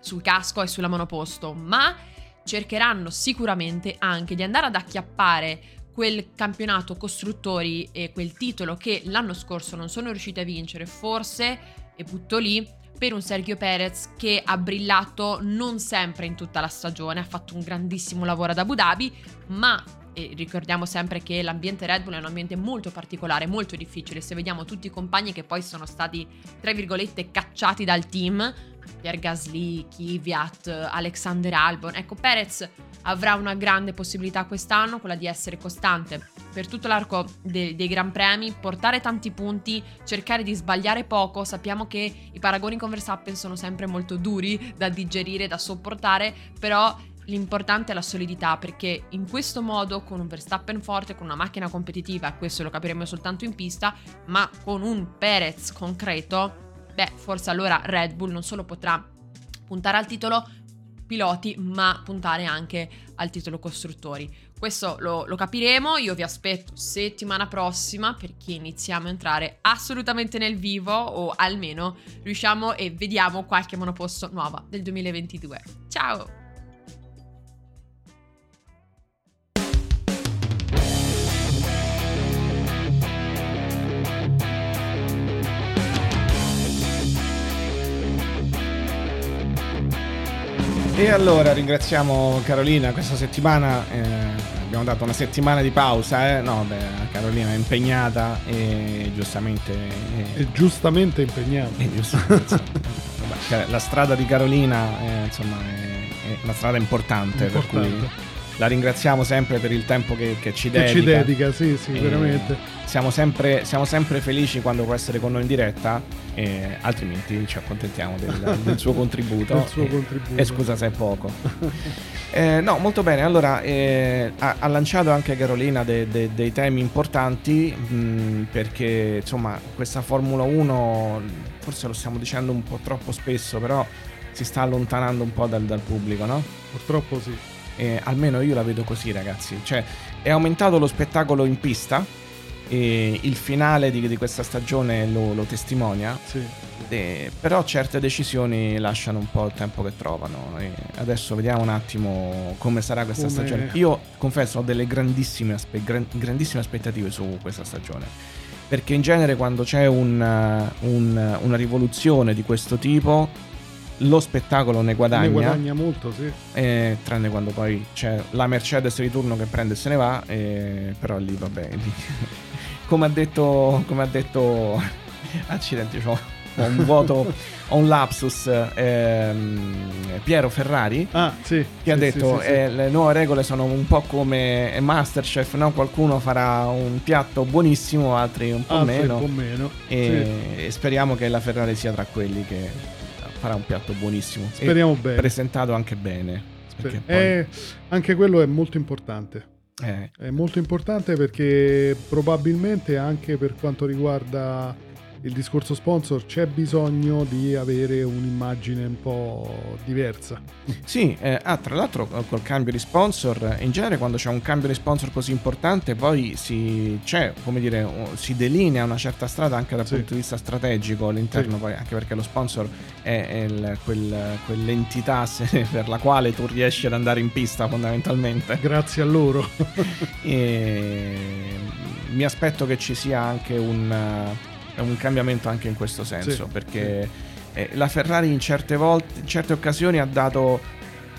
sul casco e sulla monoposto, ma cercheranno sicuramente anche di andare ad acchiappare quel campionato costruttori e quel titolo che l'anno scorso non sono riusciti a vincere, forse, e butto lì, per un Sergio Perez che ha brillato non sempre in tutta la stagione, ha fatto un grandissimo lavoro ad Abu Dhabi, ma e ricordiamo sempre che l'ambiente Red Bull è un ambiente molto particolare, molto difficile. Se vediamo tutti i compagni che poi sono stati, tra virgolette, cacciati dal team, Pierre Gasly, Kvyat, Alexander Albon, ecco Perez avrà una grande possibilità quest'anno, quella di essere costante per tutto l'arco de- dei Gran Premi, portare tanti punti, cercare di sbagliare poco. Sappiamo che i paragoni con Verstappen sono sempre molto duri da digerire, da sopportare, però l'importante è la solidità perché in questo modo con un Verstappen forte, con una macchina competitiva, questo lo capiremo soltanto in pista, ma con un Perez concreto, beh, forse allora Red Bull non solo potrà puntare al titolo piloti, ma puntare anche al titolo costruttori. Questo lo, lo capiremo, io vi aspetto settimana prossima perché iniziamo a entrare assolutamente nel vivo o almeno riusciamo e vediamo qualche monoposto nuova del 2022. Ciao! E allora ringraziamo Carolina, questa settimana eh, abbiamo dato una settimana di pausa, eh? no beh, Carolina è impegnata e giustamente... eh, È giustamente impegnato. e giustamente, cioè, la strada di Carolina eh, insomma è, è una strada importante, per cui Importante. La ringraziamo sempre per il tempo che, che ci Che dedica. ci dedica, sì, sì, veramente. Siamo sempre, siamo sempre felici quando può essere con noi in diretta, e altrimenti ci accontentiamo del, del suo contributo. Del suo E- contributo. E scusa se è poco. Eh, no, molto bene. Allora, eh, ha, ha lanciato anche Carolina de- de- dei temi importanti mh, perché insomma questa Formula 1, forse lo stiamo dicendo un po' troppo spesso, però si sta allontanando un po' dal, dal pubblico, no? Purtroppo sì. Eh, almeno io la vedo così, ragazzi. Cioè, è aumentato lo spettacolo in pista. E il finale di, di questa stagione lo, lo testimonia. Sì. Eh, però certe decisioni lasciano un po' il tempo che trovano. E adesso vediamo un attimo come sarà questa Come- stagione. Io confesso ho delle grandissime, aspe- gran- grandissime aspettative su questa stagione. Perché in genere quando c'è un, un- una rivoluzione di questo tipo, lo spettacolo ne guadagna. Ne guadagna molto, sì. Eh, tranne quando poi c'è la Mercedes di turno che prende e se ne va, eh, però lì vabbè. lì- come ha detto, come ha detto, accidenti, c'ho ho un vuoto, ho un lapsus. ehm, Piero Ferrari. Ah, sì. Che ha sì, detto sì, sì, sì. eh, le nuove regole sono un po' come Masterchef, no? qualcuno farà un piatto buonissimo, altri un po' Altri meno. un po' meno, E, e speriamo che la Ferrari sia tra quelli che farà un piatto buonissimo. Speriamo bene. Presentato anche bene. Perché poi- Eh, anche quello è molto importante. Eh. È molto importante perché probabilmente anche per quanto riguarda il discorso sponsor c'è bisogno di avere un'immagine un po' diversa. Sì, eh, ah, tra l'altro eh, col cambio di sponsor, in genere quando c'è un cambio di sponsor così importante poi si, c'è, come dire, si delinea una certa strada anche dal Sì. punto di vista strategico all'interno, Sì. poi, anche perché lo sponsor è, è il- quel- quell'entità se- per la quale tu riesci ad andare in pista fondamentalmente. Grazie a loro. E mi aspetto che ci sia anche un, eh, un cambiamento anche in questo senso, Sì, perché eh, la Ferrari in certe volte, in certe occasioni ha dato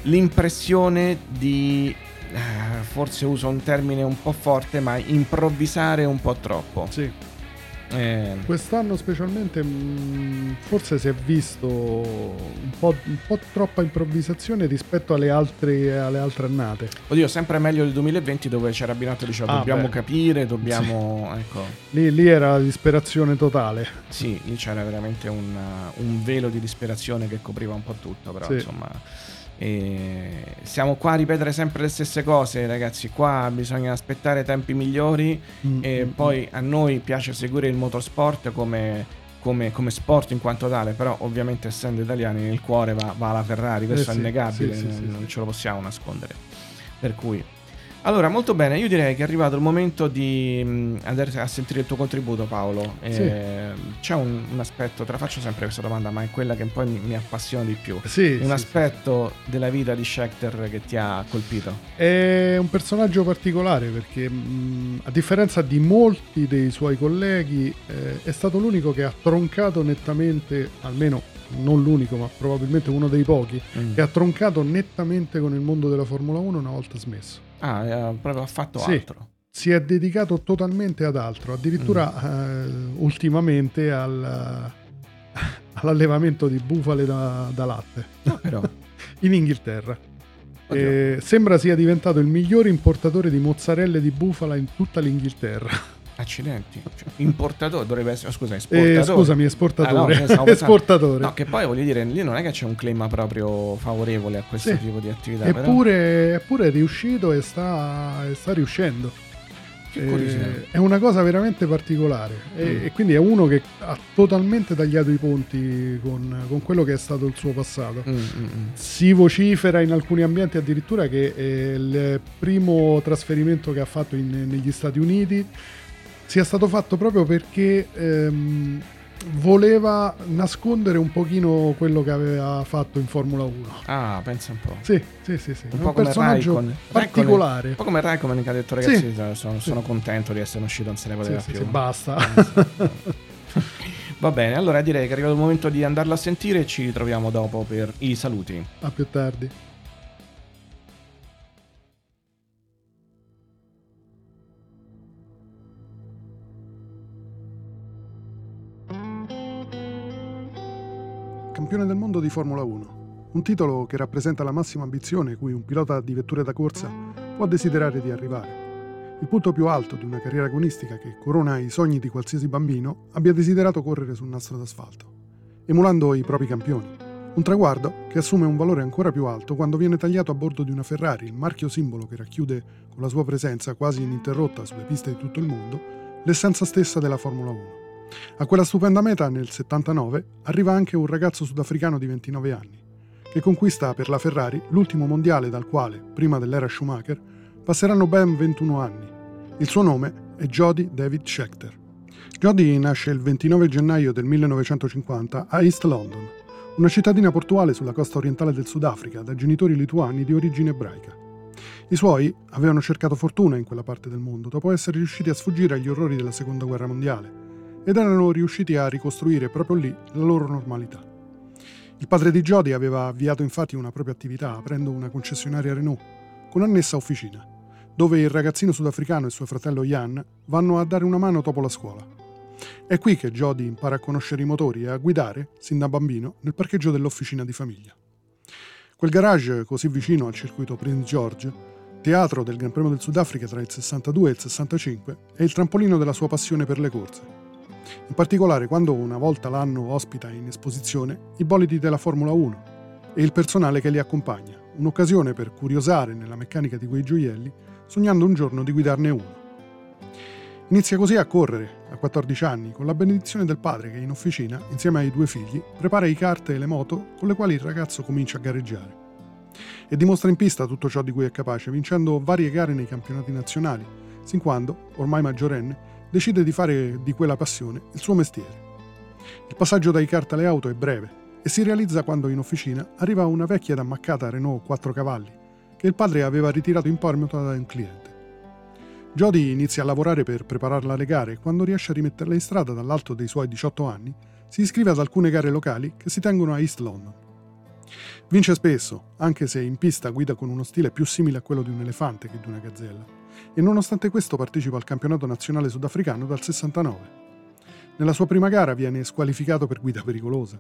l'impressione di eh, forse uso un termine un po' forte, ma improvvisare un po' troppo. Sì. Eh, Quest'anno specialmente mh, forse si è visto un po', un po' troppa improvvisazione rispetto alle altre, alle altre annate. oddio, sempre meglio del 2020 dove c'era abbinato diciamo Ah, dobbiamo beh. capire, dobbiamo ecco. Lì, lì era la disperazione totale. Sì, lì c'era veramente un, un velo di disperazione che copriva un po' tutto, però Sì. insomma eh, siamo qua a ripetere sempre le stesse cose, ragazzi, qua bisogna aspettare tempi migliori Mm, e mm, poi a noi piace seguire il motorsport come, come- come sport in quanto tale, però ovviamente essendo italiani nel cuore va, va la Ferrari, questo Eh è sì, innegabile, sì, sì, non, non ce lo possiamo nascondere. Per cui... Allora, molto bene, io direi che è arrivato il momento di mh, andare a sentire il tuo contributo Paolo. Eh, C'è un, un aspetto, te la faccio sempre questa domanda, ma è quella che poi mi, mi appassiona di più. Sì, un sì, aspetto della vita di Schechter che ti ha colpito. È un personaggio particolare perché mh, a differenza di molti dei suoi colleghi eh, è stato l'unico che ha troncato nettamente, almeno non l'unico ma probabilmente uno dei pochi, Mm. che ha troncato nettamente con il mondo della Formula 1 una volta smesso. Ah, eh, proprio ha fatto Sì. altro. Si è dedicato totalmente ad altro, addirittura eh, ultimamente al- all'allevamento di bufale da, da latte No, in Inghilterra. Eh, sembra sia diventato il migliore importatore di mozzarelle di bufala in tutta l'Inghilterra. Accidenti. Cioè, importatore, dovrebbe essere, scusa, Eh, esportatore. scusami, esportatore. Ah, no, Esportatore. No, che poi voglio dire, lì non è che c'è un clima proprio favorevole a questo Sì. tipo di attività. però- Eppure, eppure è riuscito e sta, e sta riuscendo. Eh, è una cosa veramente particolare e, Mm. e quindi è uno che ha totalmente tagliato i ponti con, con quello che è stato il suo passato. Mm, mm, mm. Si vocifera in alcuni ambienti addirittura che eh, il primo trasferimento che ha fatto in- negli Stati Uniti sia stato fatto proprio perché ehm, voleva nascondere un pochino quello che aveva fatto in Formula 1. Ah, pensa un po'. Sì, sì, sì, sì. Un un come personaggio Raikkonen. particolare. Raikkonen- Un po' come Raikkonen che ha detto Sì. ragazzi sono, Sì. sono contento di essere uscito, non se ne poteva Sì, più. sì, basta. Va bene, allora direi che è arrivato il momento di andarlo a sentire e ci ritroviamo dopo per i saluti. A più tardi. Campione del mondo di Formula 1. Un titolo che rappresenta la massima ambizione cui un pilota di vetture da corsa può desiderare di arrivare. Il punto più alto di una carriera agonistica che corona i sogni di qualsiasi bambino abbia desiderato correre su un nastro d'asfalto, emulando i propri campioni. Un traguardo che assume un valore ancora più alto quando viene tagliato a bordo di una Ferrari, il marchio simbolo che racchiude con la sua presenza quasi ininterrotta sulle piste di tutto il mondo l'essenza stessa della Formula 1. A quella stupenda meta nel 79 arriva anche un ragazzo sudafricano di 29 anni, che conquista per la Ferrari l'ultimo mondiale dal quale, prima dell'era Schumacher, passeranno ben 21 anni. Il suo nome è Jody David Schechter. Jody nasce il 29 gennaio del 1950 a East London, una cittadina portuale sulla costa orientale del Sudafrica, da genitori lituani di origine ebraica. I suoi avevano cercato fortuna in quella parte del mondo dopo essere riusciti a sfuggire agli orrori della Seconda Guerra Mondiale ed erano riusciti a ricostruire proprio lì la loro normalità. Il padre di Jody aveva avviato infatti una propria attività aprendo una concessionaria Renault con annessa officina, dove il ragazzino sudafricano e suo fratello Jan vanno a dare una mano dopo la scuola. È qui che Jody impara a conoscere i motori e a guidare, sin da bambino, nel parcheggio dell'officina di famiglia. Quel garage così vicino al circuito Prince George, teatro del Gran Premio del Sudafrica tra il 62 e il 65, è il trampolino della sua passione per le corse. In particolare quando una volta l'anno ospita in esposizione i bolidi della Formula 1 e il personale che li accompagna, un'occasione per curiosare nella meccanica di quei gioielli, sognando un giorno di guidarne uno. Inizia così a correre, a 14 anni, con la benedizione del padre che in officina, insieme ai due figli, prepara i kart e le moto con le quali il ragazzo comincia a gareggiare. E dimostra in pista tutto ciò di cui è capace, vincendo varie gare nei campionati nazionali, sin quando, ormai maggiorenne, decide di fare di quella passione il suo mestiere. Il passaggio dai kart alle auto è breve e si realizza quando in officina arriva una vecchia ed ammaccata Renault 4 cavalli che il padre aveva ritirato in promota da un cliente. Jody inizia a lavorare per prepararla alle gare e quando riesce a rimetterla in strada dall'alto dei suoi 18 anni, si iscrive ad alcune gare locali che si tengono a East London. Vince spesso, anche se in pista guida con uno stile più simile a quello di un elefante che di una gazzella, e nonostante questo partecipa al campionato nazionale sudafricano dal 69. Nella sua prima gara viene squalificato per guida pericolosa,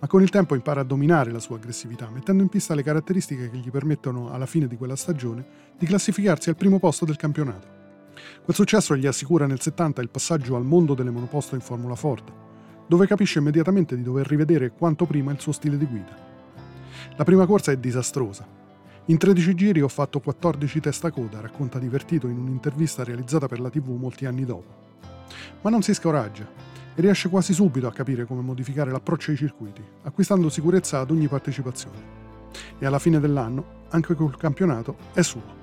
ma con il tempo impara a dominare la sua aggressività, mettendo in pista le caratteristiche che gli permettono alla fine di quella stagione di classificarsi al primo posto del campionato. Quel successo gli assicura nel 70 il passaggio al mondo delle monoposto in Formula Ford, dove capisce immediatamente di dover rivedere quanto prima il suo stile di guida. La prima corsa è disastrosa. In 13 giri ho fatto 14 testa coda, racconta divertito in un'intervista realizzata per la TV molti anni dopo. Ma non si scoraggia e riesce quasi subito a capire come modificare l'approccio ai circuiti, acquistando sicurezza ad ogni partecipazione. E alla fine dell'anno, anche col campionato, è suo.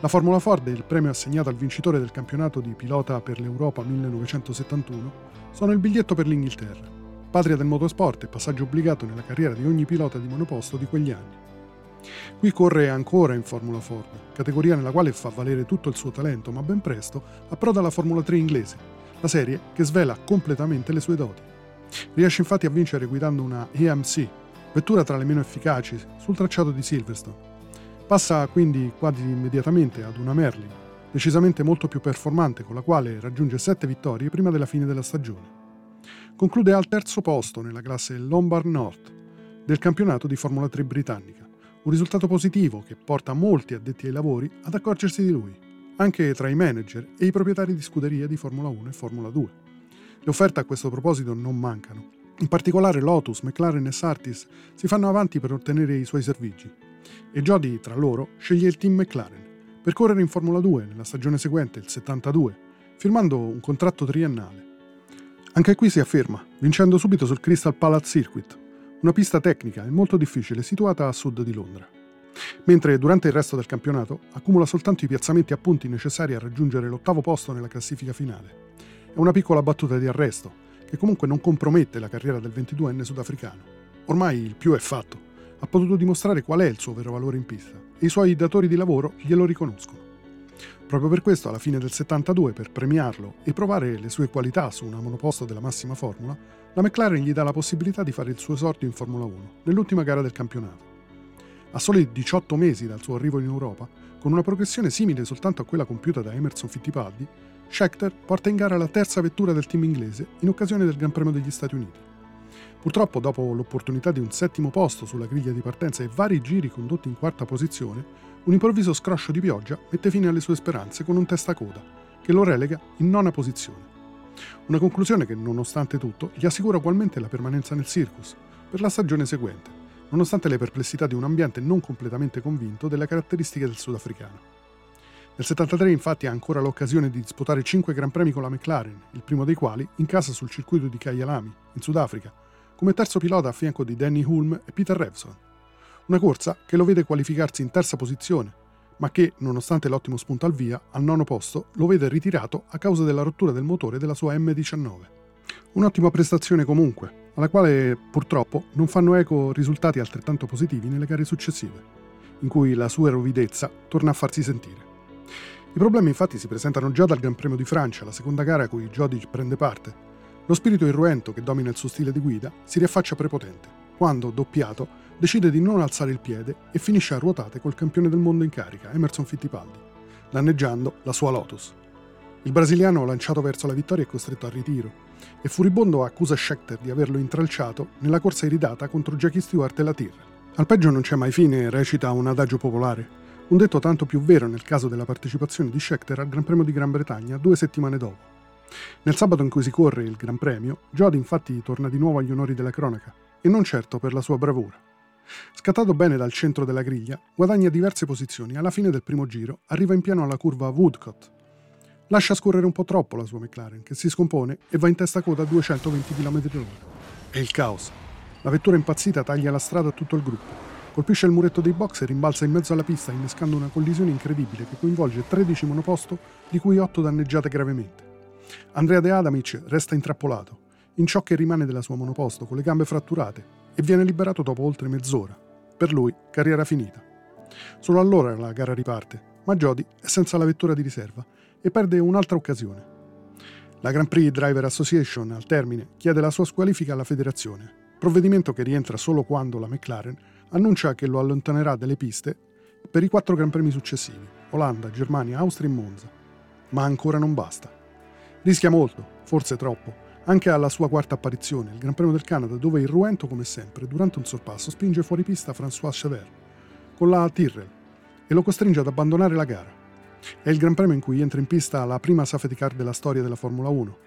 La Formula Ford e il premio assegnato al vincitore del campionato di pilota per l'Europa 1971 sono il biglietto per l'Inghilterra, patria del motorsport e passaggio obbligato nella carriera di ogni pilota di monoposto di quegli anni. Qui corre ancora in Formula Ford, categoria nella quale fa valere tutto il suo talento, ma ben presto approda alla Formula 3 inglese, la serie che svela completamente le sue doti. Riesce infatti a vincere guidando una EMC, vettura tra le meno efficaci, sul tracciato di Silverstone Passa quindi quasi immediatamente ad una Merlin, decisamente molto più performante, con la quale raggiunge 7 vittorie prima della fine della stagione. Conclude al terzo posto nella classe Lombard North del campionato di Formula 3 britannica, un risultato positivo che porta molti addetti ai lavori ad accorgersi di lui, anche tra i manager e i proprietari di scuderie di Formula 1 e Formula 2. Le offerte a questo proposito non mancano. In particolare Lotus, McLaren e Sartis si fanno avanti per ottenere i suoi servigi, e Jody, tra loro, sceglie il team McLaren per correre in Formula 2 nella stagione seguente, il 72, firmando un contratto triennale. Anche qui si afferma, vincendo subito sul Crystal Palace Circuit, una pista tecnica e molto difficile situata a sud di Londra. Mentre durante il resto del campionato accumula soltanto i piazzamenti a punti necessari a raggiungere l'ottavo posto nella classifica finale. È una piccola battuta di arresto, che comunque non compromette la carriera del 22enne sudafricano. Ormai il più è fatto ha potuto dimostrare qual è il suo vero valore in pista e i suoi datori di lavoro glielo riconoscono. Proprio per questo, alla fine del 72, per premiarlo e provare le sue qualità su una monoposto della massima formula, la McLaren gli dà la possibilità di fare il suo esordio in Formula 1, nell'ultima gara del campionato. A soli 18 mesi dal suo arrivo in Europa, con una progressione simile soltanto a quella compiuta da Emerson Fittipaldi, Scheckter porta in gara la terza vettura del team inglese in occasione del Gran Premio degli Stati Uniti. Purtroppo, dopo l'opportunità di un settimo posto sulla griglia di partenza e vari giri condotti in quarta posizione, un improvviso scroscio di pioggia mette fine alle sue speranze con un testacoda, che lo relega in nona posizione. Una conclusione che, nonostante tutto, gli assicura ugualmente la permanenza nel circus per la stagione seguente, nonostante le perplessità di un ambiente non completamente convinto delle caratteristiche del sudafricano. Nel 73 infatti ha ancora l'occasione di disputare 5 Gran Premi con la McLaren, il primo dei quali in casa sul circuito di Kyalami, in Sudafrica, come terzo pilota a fianco di Danny Hulme e Peter Revson. Una corsa che lo vede qualificarsi in terza posizione, ma che, nonostante l'ottimo spunto al via, al nono posto lo vede ritirato a causa della rottura del motore della sua M19. Un'ottima prestazione comunque, alla quale purtroppo non fanno eco risultati altrettanto positivi nelle gare successive, in cui la sua rovidezza torna a farsi sentire. I problemi infatti si presentano già dal Gran Premio di Francia, la seconda gara a cui Jody prende parte, lo spirito irruento che domina il suo stile di guida si riaffaccia prepotente, quando, doppiato, decide di non alzare il piede e finisce a ruotate col campione del mondo in carica, Emerson Fittipaldi, danneggiando la sua Lotus. Il brasiliano, lanciato verso la vittoria, è costretto al ritiro e furibondo accusa Schechter di averlo intralciato nella corsa iridata contro Jackie Stewart e la Tyrrell. Al peggio non c'è mai fine, recita un adagio popolare, un detto tanto più vero nel caso della partecipazione di Schechter al Gran Premio di Gran Bretagna due settimane dopo. Nel sabato in cui si corre il Gran Premio, Jody infatti torna di nuovo agli onori della cronaca, e non certo per la sua bravura. Scattato bene dal centro della griglia, guadagna diverse posizioni e alla fine del primo giro arriva in pieno alla curva Woodcott. Lascia scorrere un po' troppo la sua McLaren, che si scompone e va in testa coda a 220 km/h. È il caos. La vettura impazzita taglia la strada a tutto il gruppo. Colpisce il muretto dei box e rimbalza in mezzo alla pista, innescando una collisione incredibile che coinvolge 13 monoposto, di cui 8 danneggiate gravemente. Andrea De Adamic resta intrappolato, in ciò che rimane della sua monoposto, con le gambe fratturate, e viene liberato dopo oltre mezz'ora. Per lui, carriera finita. Solo allora la gara riparte, ma Jody è senza la vettura di riserva e perde un'altra occasione. La Grand Prix Driver Association, al termine, chiede la sua squalifica alla federazione, provvedimento che rientra solo quando la McLaren annuncia che lo allontanerà dalle piste per i quattro Gran Premi successivi, Olanda, Germania, Austria e Monza. Ma ancora non basta. Rischia molto, forse troppo, anche alla sua quarta apparizione, il Gran Premio del Canada, dove il Ruento, come sempre, durante un sorpasso spinge fuori pista François Chevert con la Tyrrell e lo costringe ad abbandonare la gara. È il Gran Premio in cui entra in pista la prima safety car della storia della Formula 1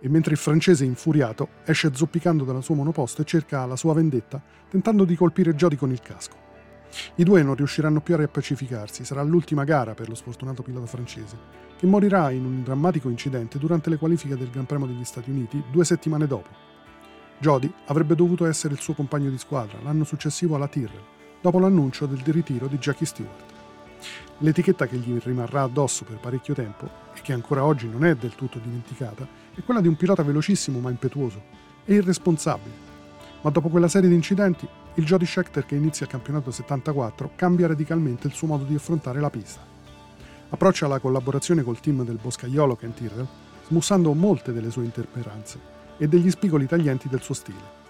e mentre il francese infuriato esce zoppicando dalla sua monoposto e cerca la sua vendetta tentando di colpire Jody con il casco. I due non riusciranno più a riappacificarsi, sarà l'ultima gara per lo sfortunato pilota francese, che morirà in un drammatico incidente durante le qualifiche del Gran Premio degli Stati Uniti due settimane dopo. Jody avrebbe dovuto essere il suo compagno di squadra l'anno successivo alla Tyrrell, dopo l'annuncio del ritiro di Jackie Stewart. L'etichetta che gli rimarrà addosso per parecchio tempo, e che ancora oggi non è del tutto dimenticata, è quella di un pilota velocissimo ma impetuoso e irresponsabile. Ma dopo quella serie di incidenti, il Jody Scheckter che inizia il campionato 74 cambia radicalmente il suo modo di affrontare la pista. Approccia la collaborazione col team del boscaiolo Ken Tyrrell, smussando molte delle sue interperanze e degli spigoli taglienti del suo stile,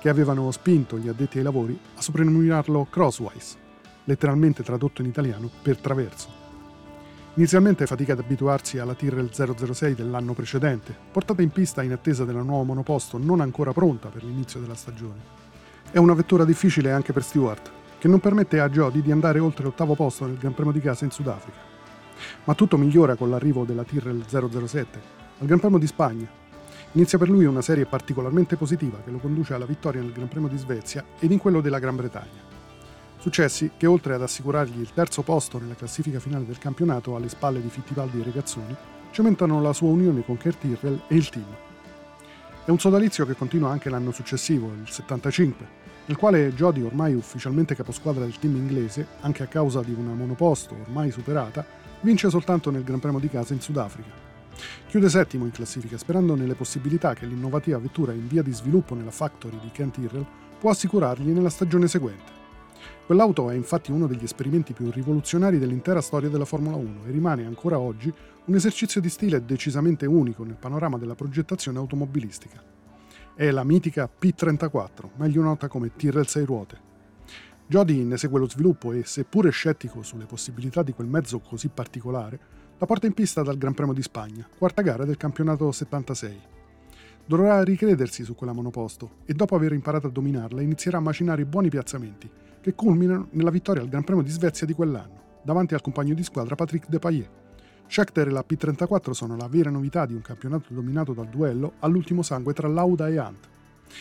che avevano spinto gli addetti ai lavori a soprannominarlo crosswise, letteralmente tradotto in italiano per traverso. Inizialmente fatica ad abituarsi alla Tyrrell 006 dell'anno precedente, portata in pista in attesa della nuova monoposto non ancora pronta per l'inizio della stagione. È una vettura difficile anche per Stewart, che non permette a Jody di andare oltre l'ottavo posto nel Gran Premio di casa in Sudafrica. Ma tutto migliora con l'arrivo della Tyrrell 007 al Gran Premio di Spagna. Inizia per lui una serie particolarmente positiva che lo conduce alla vittoria nel Gran Premio di Svezia ed in quello della Gran Bretagna. Successi che, oltre ad assicurargli il terzo posto nella classifica finale del campionato alle spalle di Fittipaldi e Regazzoni, cementano la sua unione con Kurt Tyrrell e il team. È un sodalizio che continua anche l'anno successivo, il 75, nel quale Jody, ormai ufficialmente caposquadra del team inglese, anche a causa di una monoposto ormai superata, vince soltanto nel Gran Premio di casa in Sudafrica. Chiude settimo in classifica, sperando nelle possibilità che l'innovativa vettura in via di sviluppo nella factory di Kent Tyrrell può assicurargli nella stagione seguente. Quell'auto è infatti uno degli esperimenti più rivoluzionari dell'intera storia della Formula 1 e rimane ancora oggi un esercizio di stile decisamente unico nel panorama della progettazione automobilistica. È la mitica P34, meglio nota come Tyrrell 6 ruote. Jody ne segue lo sviluppo e, seppure scettico sulle possibilità di quel mezzo così particolare, la porta in pista dal Gran Premio di Spagna, quarta gara del campionato 76. Dovrà ricredersi su quella monoposto e dopo aver imparato a dominarla inizierà a macinare buoni piazzamenti, che culminano nella vittoria al Gran Premio di Svezia di quell'anno, davanti al compagno di squadra Patrick Depailler. Scheckter e la P34 sono la vera novità di un campionato dominato dal duello all'ultimo sangue tra Lauda e Hunt.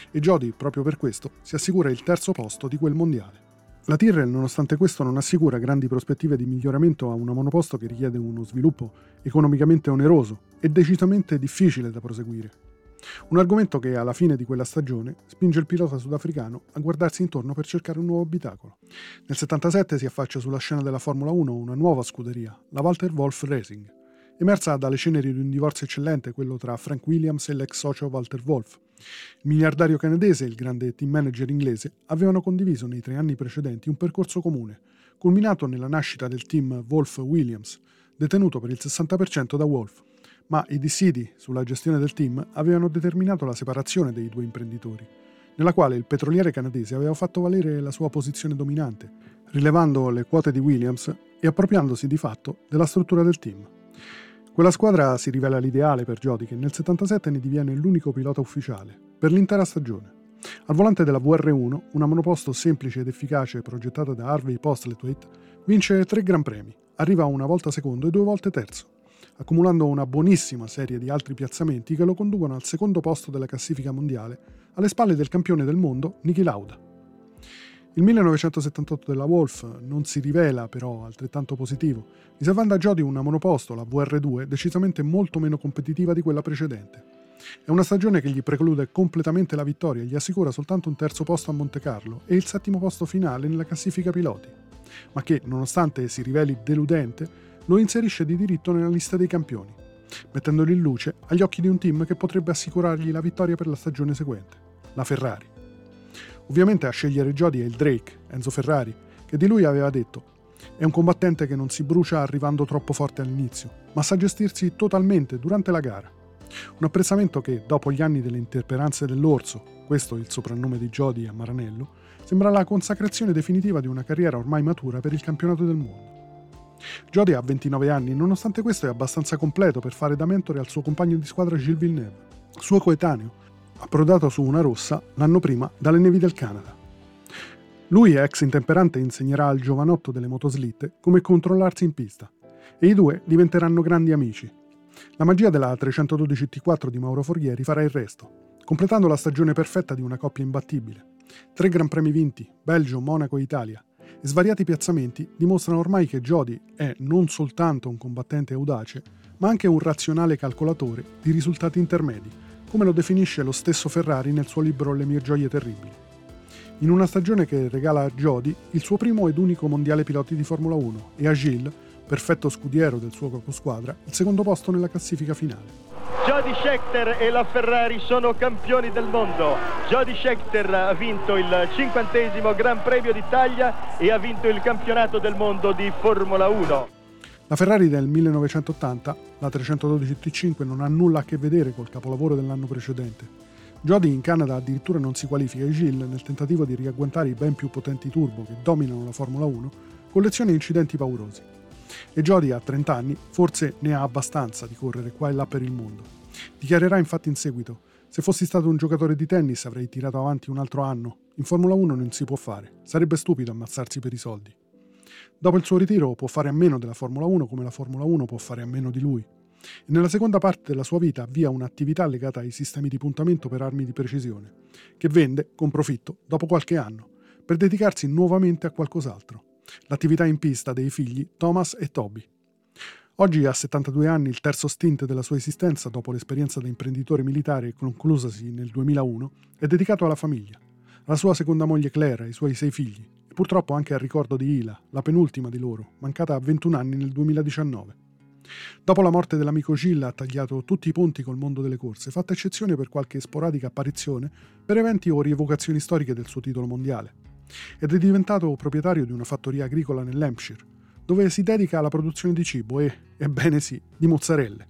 E Jody, proprio per questo, si assicura il terzo posto di quel mondiale. La Tyrrell, nonostante questo, non assicura grandi prospettive di miglioramento a una monoposto che richiede uno sviluppo economicamente oneroso e decisamente difficile da proseguire. Un argomento che alla fine di quella stagione spinge il pilota sudafricano a guardarsi intorno per cercare un nuovo abitacolo. Nel 77 si affaccia sulla scena della Formula 1 una nuova scuderia, la Walter Wolf Racing, emersa dalle ceneri di un divorzio eccellente, quello tra Frank Williams e l'ex socio Walter Wolf. Il miliardario canadese e il grande team manager inglese avevano condiviso nei tre anni precedenti un percorso comune, culminato nella nascita del team Wolf-Williams, detenuto per il 60% da Wolf ma i dissidi sulla gestione del team avevano determinato la separazione dei due imprenditori, nella quale il petroliere canadese aveva fatto valere la sua posizione dominante, rilevando le quote di Williams e appropriandosi di fatto della struttura del team. Quella squadra si rivela l'ideale per Jody che nel 77 ne diviene l'unico pilota ufficiale, per l'intera stagione. Al volante della VR1, una monoposto semplice ed efficace progettata da Harvey Postlethwaite, vince tre Gran Premi, arriva una volta secondo e due volte terzo accumulando una buonissima serie di altri piazzamenti che lo conducono al secondo posto della classifica mondiale, alle spalle del campione del mondo Niki Lauda. Il 1978 della Wolf non si rivela però altrettanto positivo, riservando a Jody una monoposto, la VR2, decisamente molto meno competitiva di quella precedente. È una stagione che gli preclude completamente la vittoria e gli assicura soltanto un terzo posto a Monte Carlo e il settimo posto finale nella classifica piloti, ma che, nonostante si riveli deludente, lo inserisce di diritto nella lista dei campioni, mettendolo in luce agli occhi di un team che potrebbe assicurargli la vittoria per la stagione seguente, la Ferrari. Ovviamente a scegliere Jody è il Drake, Enzo Ferrari, che di lui aveva detto è un combattente che non si brucia arrivando troppo forte all'inizio, ma sa gestirsi totalmente durante la gara. Un apprezzamento che, dopo gli anni delle interperanze dell'Orso, questo è il soprannome di Jody a Maranello, sembra la consacrazione definitiva di una carriera ormai matura per il campionato del mondo. Jody ha 29 anni, nonostante questo è abbastanza completo per fare da mentore al suo compagno di squadra Gilles Villeneuve, suo coetaneo, approdato su una rossa l'anno prima dalle nevi del Canada. Lui, ex intemperante, insegnerà al giovanotto delle motoslitte come controllarsi in pista e i due diventeranno grandi amici. La magia della 312 T4 di Mauro Forghieri farà il resto, completando la stagione perfetta di una coppia imbattibile. Tre Gran Premi vinti, Belgio, Monaco e Italia, e svariati piazzamenti dimostrano ormai che Jody è non soltanto un combattente audace, ma anche un razionale calcolatore di risultati intermedi, come lo definisce lo stesso Ferrari nel suo libro Le mie gioie terribili. In una stagione che regala a Jody il suo primo ed unico mondiale piloti di Formula 1 e a Gilles, perfetto scudiero del suo caposquadra, il secondo posto nella classifica finale. Jody Scheckter e la Ferrari sono campioni del mondo. Jody Scheckter ha vinto il cinquantesimo Gran Premio d'Italia e ha vinto il campionato del mondo di Formula 1. La Ferrari del 1980, la 312 T5, non ha nulla a che vedere col capolavoro dell'anno precedente. Jody in Canada addirittura non si qualifica e Gilles, nel tentativo di riagguantare i ben più potenti turbo che dominano la Formula 1, colleziona incidenti paurosi. E Jody a 30 anni forse ne ha abbastanza di correre qua e là per il mondo. Dichiarerà infatti in seguito: Se fossi stato un giocatore di tennis avrei tirato avanti un altro anno. In Formula 1 non si può fare. Sarebbe stupido ammazzarsi per i soldi. Dopo il suo ritiro può fare a meno della Formula 1 come la Formula 1 può fare a meno di lui. E nella seconda parte della sua vita avvia un'attività legata ai sistemi di puntamento per armi di precisione, che vende con profitto dopo qualche anno, per dedicarsi nuovamente a qualcos'altro, l'attività in pista dei figli Thomas e Toby. Oggi ha 72 anni, il terzo stint della sua esistenza dopo l'esperienza da imprenditore militare conclusasi nel 2001, è dedicato alla famiglia, alla sua seconda moglie Claire e ai suoi sei figli, purtroppo anche al ricordo di Ila, la penultima di loro, mancata a 21 anni nel 2019. Dopo la morte dell'amico Gilles ha tagliato tutti i ponti col mondo delle corse, fatta eccezione per qualche sporadica apparizione per eventi o rievocazioni storiche del suo titolo mondiale. Ed è diventato proprietario di una fattoria agricola nell'Hampshire, dove si dedica alla produzione di cibo e, ebbene sì, di mozzarelle.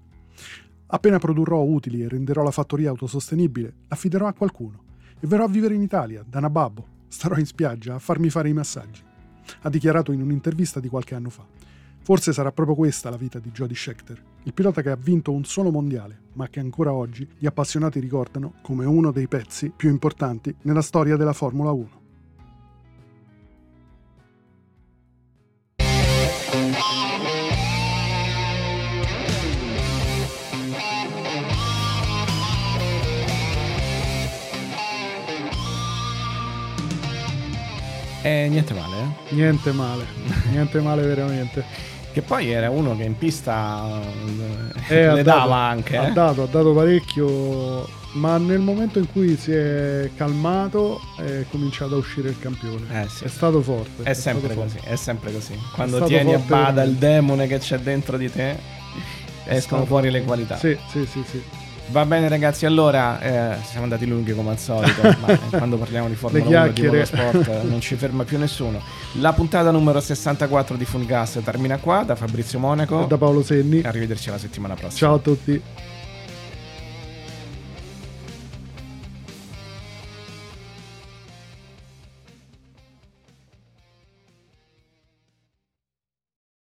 Appena produrrò utili e renderò la fattoria autosostenibile, l'affiderò a qualcuno e verrò a vivere in Italia, da Nababbo, starò in spiaggia a farmi fare i massaggi, ha dichiarato in un'intervista di qualche anno fa. Forse sarà proprio questa la vita di Jody Scheckter, il pilota che ha vinto un solo mondiale, ma che ancora oggi gli appassionati ricordano come uno dei pezzi più importanti nella storia della Formula 1. E niente male, eh? Niente male, niente male veramente. Che poi era uno che in pista Eh, le ha dava dato- anche. Ha eh. dato, ha dato parecchio, ma nel momento in cui si è calmato è cominciato a uscire il campione. Eh, sì. È stato forte. È sempre stato così, forte. è sempre così. Quando tieni a bada veramente. il demone che c'è dentro di te, escono fuori le qualità. Sì, sì, sì, sì. Va bene ragazzi, allora eh, siamo andati lunghi come al solito, ma eh, quando parliamo di Formula Le 1 e di chiacchiere. motorsport eh, non ci ferma più nessuno. La puntata numero 64 di Full Gas termina qua, da Fabrizio Monaco. Da Paolo Senni. Arrivederci la settimana prossima. Ciao a tutti.